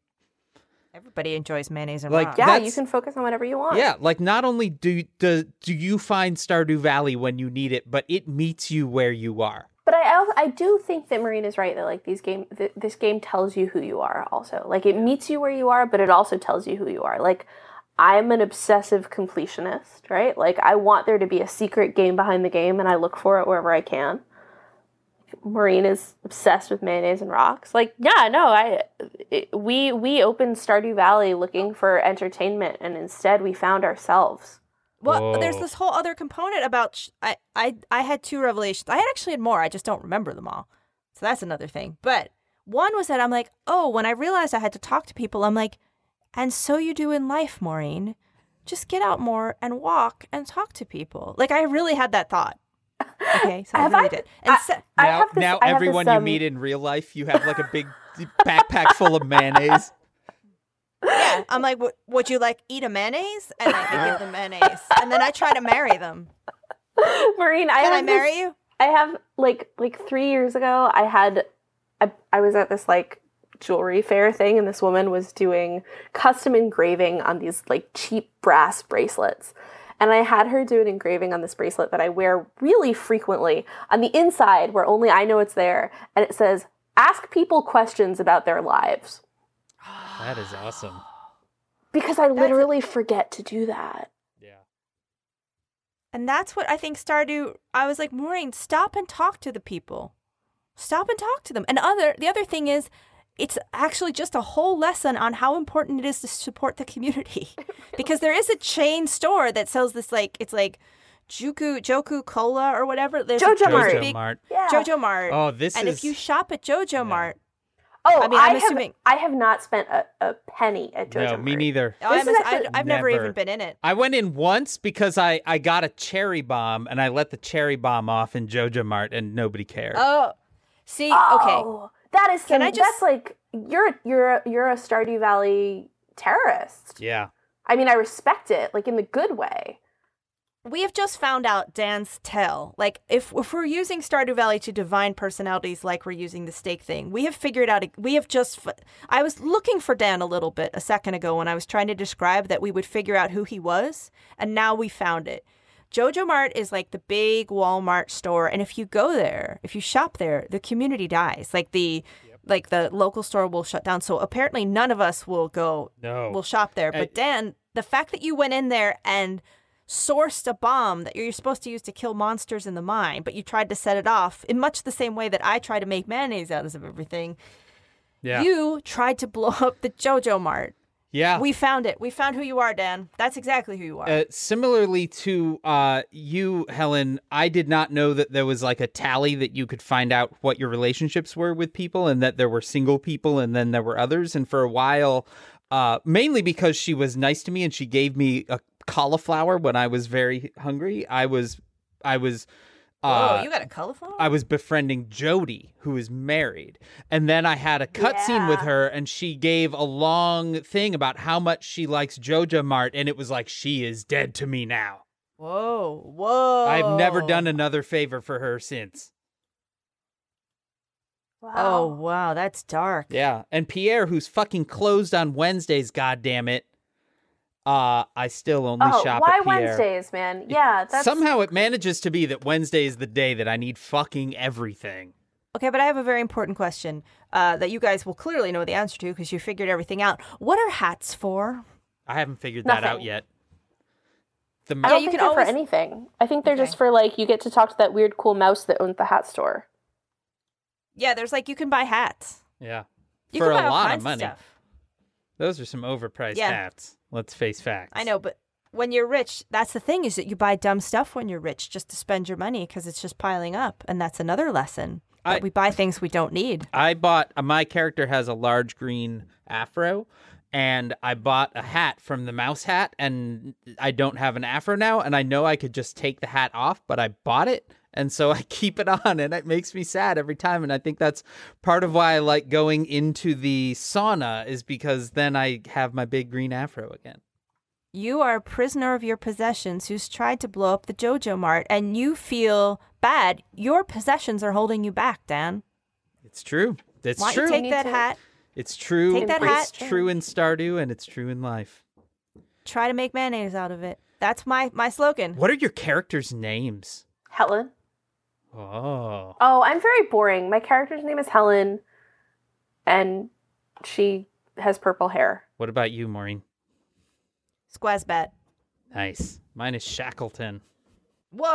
everybody enjoys mayonnaise and Like, rocks. yeah, you can focus on whatever you want. Yeah, like not only do do do you find Stardew Valley when you need it, but it meets you where you are. But I, al- I do think that Maureen is right that like these game, th- this game tells you who you are. Also, like it meets you where you are, but it also tells you who you are. Like I'm an obsessive completionist, right? Like I want there to be a secret game behind the game, and I look for it wherever I can. Maureen is obsessed with mayonnaise and rocks. Like, yeah, no, I it, we we opened Stardew Valley looking for entertainment, and instead we found ourselves. well, there's this whole other component about. Sh- I, I, I had two revelations. I had actually had more. I just don't remember them all. So that's another thing. But One was that I'm like, oh, when I realized I had to talk to people, I'm like, and so you do in life, Maureen. Just get out more and walk and talk to people. Like I really had that thought. Okay, so I Have really I- did. And I- se- I now, have this- now I have everyone this, you um, meet in real life, you have like a big backpack full of mayonnaise. yeah, I'm like, "Would- would you like eat a mayonnaise? And I give them mayonnaise, and then I try to marry them. Maureen, I Can I have marry this- you? I have like like three years ago. I had I, I was at this like jewelry fair thing, and this woman was doing custom engraving on these like cheap brass bracelets. And I had her do an engraving on this bracelet that I wear really frequently on the inside, where only I know it's there, and it says, "Ask people questions about their lives," That is awesome. because I literally forget to do that. Yeah. And that's what I think Stardew. I was like, Maureen, stop and talk to the people. Stop and talk to them. And other the other thing is, it's actually just a whole lesson on how important it is to support the community, because there is a chain store that sells this like it's like Juku Joku Cola or whatever. There's a Jojo Mart. Jojo big- Mart. Yeah. Jojo Mart. Oh, this and is if you shop at Jojo Mart, Oh, I mean, I'm have, assuming- I have not spent a, a penny at Jojo Mart. no, me neither. oh, I'm, actually... I've never even been in it. I went in once because I, I got a cherry bomb and I let the cherry bomb off in Jojo Mart and nobody cared. Oh, see, oh. okay. That is Can some, I just- that's like you're you're a- you're a Stardew Valley terrorist. Yeah. I mean, I respect it, like in the good way. We have just found out Dan's tell. Like, if if we're using Stardew Valley to divine personalities, like we're using the stake thing, we have figured out. We have just. I was looking for Dan a little bit a second ago when I was trying to describe that we would figure out who he was, and now we found it. Jojo Mart is like the big Walmart store, and if you go there, if you shop there, the community dies. Like the. Like the local store will shut down, so apparently none of us will go No. will shop there. But Dan, the fact that you went in there and sourced a bomb that you're supposed to use to kill monsters in the mine, but you tried to set it off in much the same way that I try to make mayonnaise out of everything. yeah. You tried to blow up the JoJo Mart. Yeah. We found it. We found who you are, Dan. That's exactly who you are. Uh, similarly to uh, you, Helen, I did not know that there was like a tally that you could find out what your relationships were with people and that there were single people and then there were others. And for a while, uh, mainly because she was nice to me and she gave me a cauliflower when I was very hungry, I was, I was, uh, Whoa, you got a cauliflower? I was befriending Jodi, who is married. And then I had a cutscene with her, and she gave a long thing about how much she likes Jojo Mart, and it was like, she is dead to me now. whoa, whoa. I've never done another favor for her since. Wow. Oh, wow. That's dark. Yeah. And Pierre, who's fucking closed on Wednesdays, goddamn it. Uh, I still only oh, shop why at Pierre. Wednesdays, man? Yeah, that's Somehow it manages to be that Wednesday is the day that I need fucking everything. Okay, but I have a very important question uh, that you guys will clearly know the answer to because you figured everything out. What are hats for? I haven't figured that out yet. The I mo- don't you think can they're always- for anything. I think they're Okay. just for like you get to talk to that weird cool mouse that owns the hat store. Yeah, there's like you can buy hats. yeah. You for can buy a lot of money. stuff. Those are some overpriced Yeah. hats. Let's face facts. I know, but when you're rich, that's the thing is that you buy dumb stuff when you're rich just to spend your money because it's just piling up, and that's another lesson. I- we buy things we don't need. I bought uh, my character has a large green afro and I bought a hat from the mouse hat and I don't have an afro now and I know I could just take the hat off but I bought it and so I keep it on and it makes me sad every time and I think that's part of why I like going into the sauna is because then I have my big green afro again. You are a prisoner of your possessions who's tried to blow up the JoJo Mart, and you feel bad. Your possessions are holding you back, Dan. It's true. It's Why don't true. you take Need that to- hat, it's true. Take that it's hat. true in Stardew and it's true in life. try to make mayonnaise out of it? That's my my slogan. What are your characters' names? Helen. Oh. Oh, I'm very boring. My character's name is Helen, and she has purple hair. What about you, Maureen? Squazbat. Nice. Mine is Shackleton. What?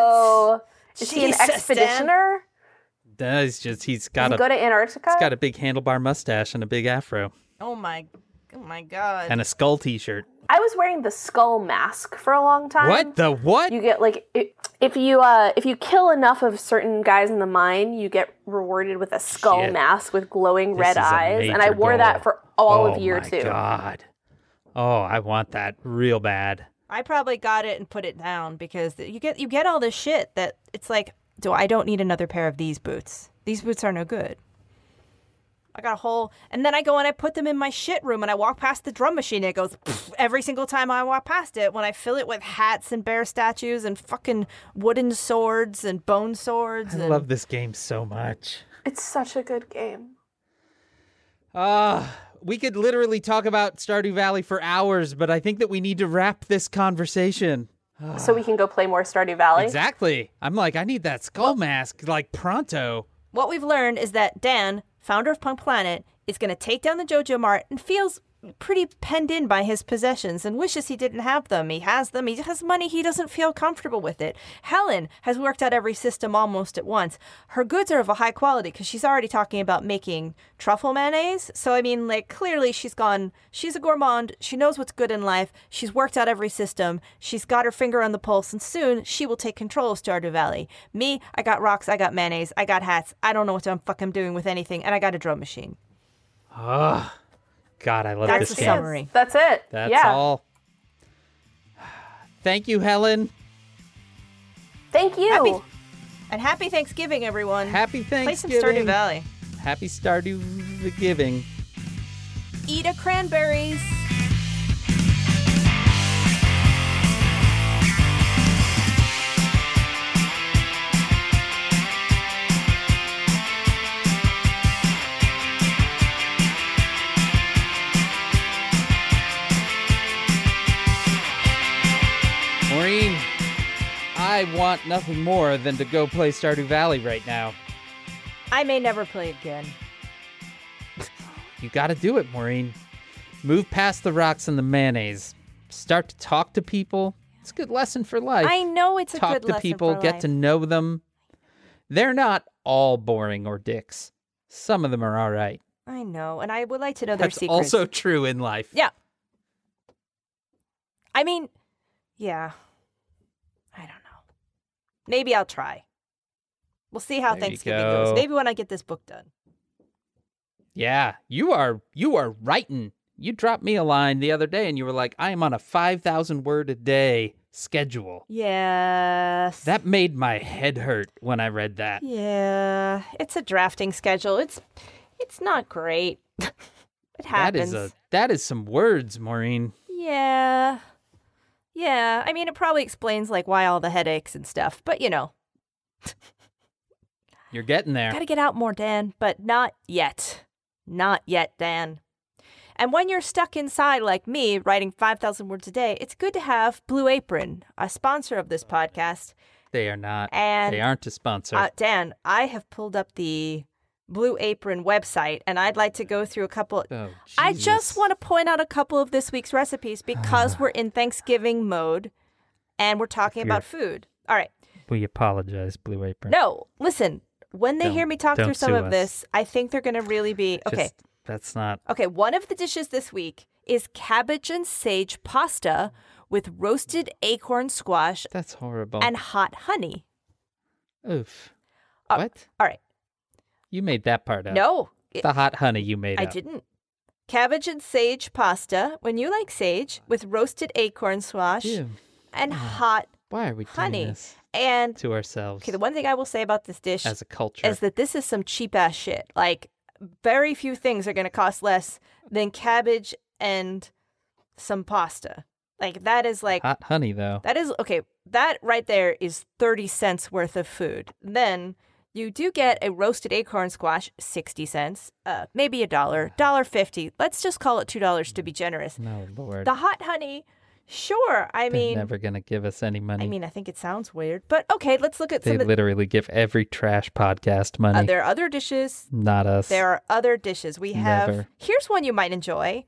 Whoa! Is he an Jesus, Dan. expeditioner? That's just he's got he a go to Antarctica? he's got a big handlebar mustache and a big afro Oh my, oh my God. and a skull T-shirt. I was wearing the skull mask for a long time. What the what? You get like i if you uh if you kill enough of certain guys in the mine, you get rewarded with a skull Shit. mask with glowing This red eyes, and I wore goal. that for all oh of year my two. God. Oh, I want that real bad. I probably got it and put it down because you get you get all this shit that it's like, do I don't need another pair of these boots. These boots are no good. I got a whole, and then I go and I put them in my shit room, and I walk past the drum machine. And it goes pff, every single time I walk past it. When I fill it with hats and bear statues and fucking wooden swords and bone swords. I and love this game so much. It's such a good game. Ah, we could literally talk about Stardew Valley for hours, but I think that we need to wrap this conversation. So we can go play more Stardew Valley. Exactly. I'm like, I need that skull mask like pronto. What we've learned is that Dan, founder of Punk Planet, is going to take down the JoJo Mart and feels pretty penned in by his possessions and wishes he didn't have them. He has them. He has money. He doesn't feel comfortable with it. Helen has worked out every system almost at once. Her goods are of a high quality because she's already talking about making truffle mayonnaise. So, I mean, like, clearly she's gone, she's a gourmand. She knows what's good in life. She's worked out every system. She's got her finger on the pulse, and soon she will take control of Stardew Valley. Me, I got rocks, I got mayonnaise, I got hats. I don't know what the fuck I'm doing with anything, and I got a drum machine. Ah, God, I love That's this the game. summary. That's it. That's yeah. all. Thank you, Helen. Thank you. Happy- And happy Thanksgiving, everyone. Happy Thanksgiving. Play some Stardew Valley. Happy Stardew the Giving. Eat a cranberries. I want nothing more than to go play Stardew Valley right now. I may never play again. You gotta do it, Maureen. Move past the rocks and the mayonnaise. Start to talk to people. It's a good lesson for life. I know it's a good lesson. talk to people, get life. to know them. They're not all boring or dicks. Some of them are all right. I know, and I would like to know their That's secrets. also true in life. yeah. I mean, yeah. I don't know. Maybe I'll try. We'll see how There Thanksgiving goes. Maybe when I get this book done. Yeah, you are you are writing. You dropped me a line the other day and you were like, I am on a 5,000 word a day schedule. Yes. That made my head hurt when I read that. Yeah, it's a drafting schedule. It's it's not great. it happens. is a that is some words, Maureen. Yeah. Yeah, I mean it probably explains like why all the headaches and stuff, but you know, You're getting there. got to get out more, Dan, but not yet. Not yet, Dan. And when you're stuck inside like me, writing 5,000 words a day, it's good to have Blue Apron, a sponsor of this podcast. They are not. And they aren't a sponsor. Uh, Dan, I have pulled up the Blue Apron website and I'd like to go through a couple. oh, I just want to point out a couple of this week's recipes because we're in Thanksgiving mode and we're talking about food. All right. We apologize, Blue Apron. No, listen. When they hear Don't- me talk through some of us. this, I think they're going to really be Just- okay. That's not. Okay, one of the dishes this week is cabbage and sage pasta with roasted acorn squash That's horrible. and hot honey. Oof. Uh, what? All right. You made that part up. No, it- The hot honey you made I up. didn't. Cabbage and sage pasta, when you like sage, with roasted acorn squash Ew. and ah, hot Why are we honey. doing this And to ourselves okay, the one thing I will say about this dish as a culture? is that this is some cheap ass shit. Like, very few things are going to cost less than cabbage and some pasta. Like, that is like, hot honey, though. that is, okay, that right there is 30 cents worth of food. Then you do get a roasted acorn squash, 60 cents, uh, maybe a dollar, dollar fifty. Let's just call it $2 to be generous. No, Lord. The hot honey, sure. I They're mean, never going to give us any money. I mean, I think it sounds weird, but okay, let's look at they some of literally give every trash podcast money. uh, there are other dishes Not us. There are other dishes. We have Never. here's one you might enjoy: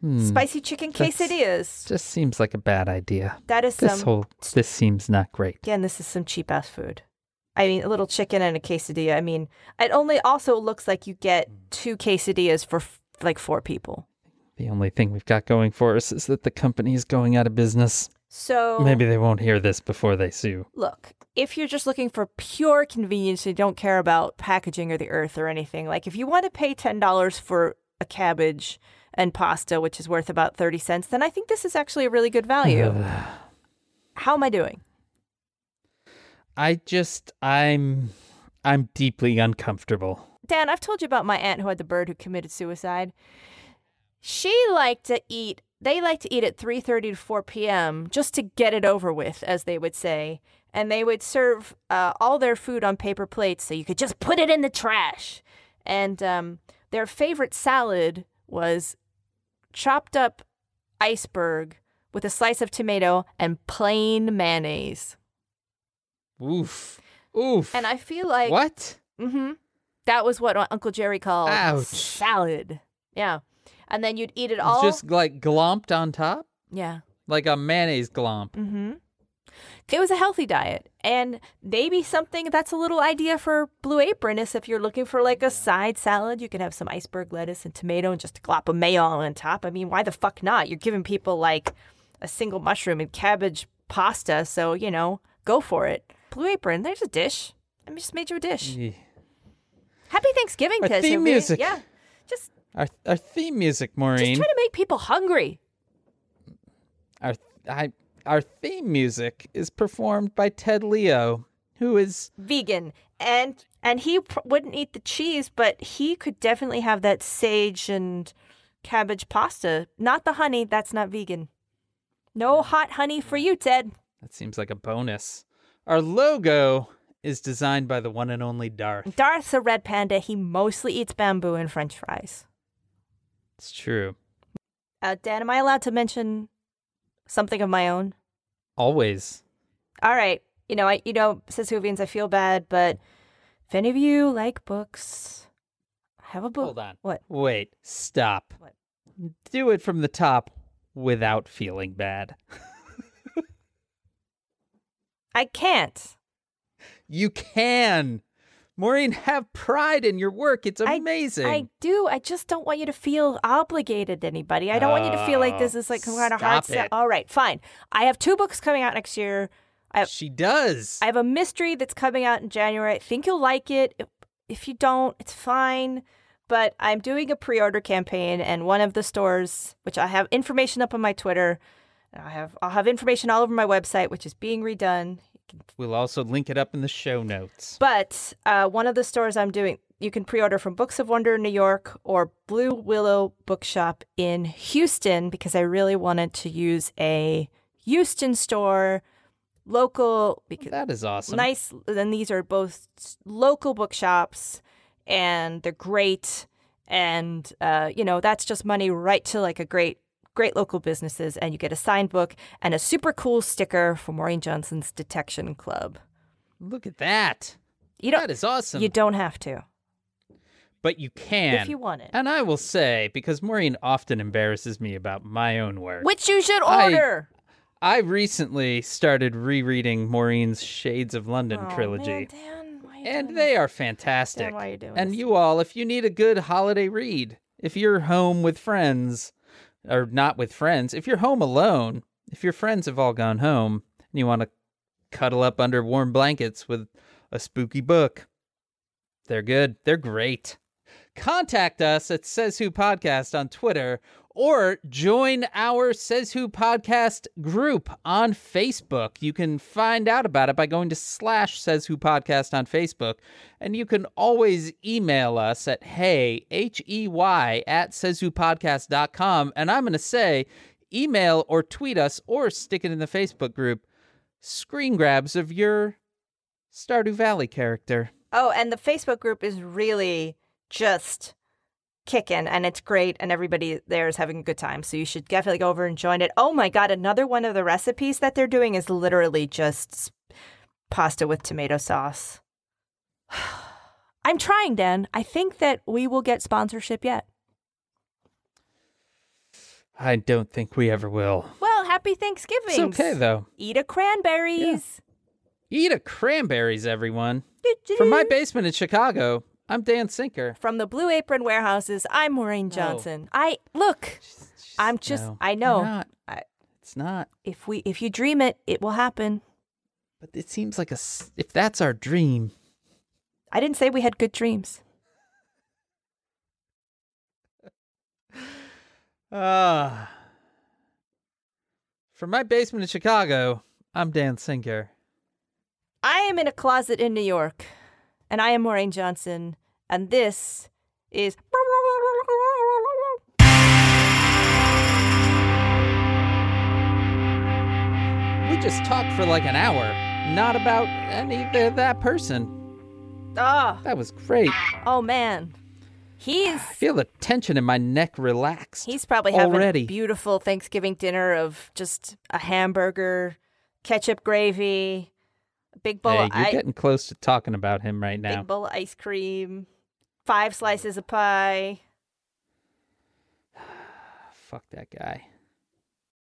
Hmm, spicy chicken That's- quesadillas. Just seems like a bad idea. That is This some. whole this seems not great. Again, this is some cheap ass food. I mean, a little chicken and a quesadilla. I mean, it only also looks like you get mm. two quesadillas for f- like four people. The only thing we've got going for us is that the company is going out of business. So Maybe they won't hear this before they sue. look, if you're just looking for pure convenience and you don't care about packaging or the earth or anything, like if you want to pay $10 for a cabbage and pasta, which is worth about 30 cents, then I think this is actually a really good value. How am I doing? I just I'm I'm deeply uncomfortable. Dan, I've told you about my aunt who had the bird who committed suicide. She liked to eat. They like to eat at 3:30 to 4 p.m. just to get it over with, as they would say. And they would serve uh, all their food on paper plates, so you could just put it in the trash. And um, their favorite salad was chopped up iceberg with a slice of tomato and plain mayonnaise. Oof. Oof. And I feel like what? Mm-hmm. That was what Uncle Jerry called Ouch. salad. Yeah. And then you'd eat it all. just like glomped on top? Yeah. Like a mayonnaise glomp. Mm-hmm. It was a healthy diet. And maybe something that's a little idea for Blue Apron is if you're looking for like a side salad, you can have some iceberg lettuce and tomato and just a glop of mayo on top. I mean, why the fuck not? You're giving people like a single mushroom and cabbage pasta, so you know, go for it. Blue Apron, there's a dish. I just made you a dish. Eh. Happy Thanksgiving, Our theme music. Yeah. Just Our our theme music, Maureen. Just trying to make people hungry. Our I our theme music is performed by Ted Leo, who is Vegan. And and he pr- wouldn't eat the cheese, but he could definitely have that sage and cabbage pasta. Not the honey, that's not vegan. No hot honey for you, Ted. that seems like a bonus. Our logo is designed by the one and only Darth. Darth's a red panda. He mostly eats bamboo and french fries. It's true. Uh, Dan, am I allowed to mention something of my own? Always. All right. You know, I you know, says Hoovians, I feel bad, but if any of you like books, I have a book. Hold on. What? Wait, stop. What? Do it from the top without feeling bad. I can't. You can. Maureen, have pride in your work. It's amazing. I do. I just don't want you to feel obligated to anybody. I don't want you to feel like this is like some kind of hard ah, Stop sell. All right, fine. I have two books coming out next year. I- she does. I have a mystery that's coming out in January. I think you'll like it. If, if you don't, it's fine. But I'm doing a pre-order campaign, and one of the stores, which I have information up on my Twitter, I have I'll have information all over my website, which is being redone. we'll also link it up in the show notes. But uh, one of the stores I'm doing, you can pre order from Books of Wonder in New York or Blue Willow Bookshop in Houston because I really wanted to use a Houston store, local, because That is awesome. nice. And these are both local bookshops and they're great. And, uh, you know, that's just money right to like a great, great local businesses. And you get a signed book and a super cool sticker for Maureen Johnson's Detection Club. Look at that. You don't, That is awesome. you don't have to. but you can. if you want it. And I will say, because Maureen often embarrasses me about my own work, Which you should I- order. I recently started rereading Maureen's Shades of London Oh, trilogy. man, Dan, and they are fantastic. Dan, why are you doing and this? you all, if you need a good holiday read, if you're home with friends, or not with friends, if you're home alone, if your friends have all gone home, and you want to cuddle up under warm blankets with a spooky book, they're good. They're great. Contact us at Says Who Podcast on Twitter or join our Says Who Podcast group on Facebook. You can find out about it by going to slash Says Who Podcast on Facebook. And you can always email us at hey, H E Y, at sayswhopodcast.com. And I'm going to say email or tweet us or stick it in the Facebook group screen grabs of your Stardew Valley character. Oh, and the Facebook group is really just kicking and it's great and everybody there is having a good time. So you should definitely go over and join it. Oh my god, another one of the recipes that they're doing is literally just pasta with tomato sauce. I'm trying, Dan. I think that we will get sponsorship yet. I don't think we ever will. Well, happy Thanksgiving. It's okay though. Eat a cranberries. Eat a cranberries, everyone. From my basement in Chicago, I'm Dan Sinker. From the Blue Apron Warehouses, I'm Maureen No. Johnson. I look. I'm just No, I know. not. I- It's not. If we if you dream it, it will happen. But it seems like a. s- If that's our dream, I didn't say we had good dreams. ah. From my basement in Chicago, I'm Dan Sinker. I am in a closet in New York, and I am Maureen Johnson, and this is. We just talked for like an hour, not about any of that person. Oh, That was great. oh man, he's I feel the tension in my neck relax. he's probably having already. a beautiful Thanksgiving dinner of just a hamburger, ketchup gravy, big bowl hey, you're i- getting close to talking about him right now. big bowl of ice cream, five slices of pie. Fuck that guy.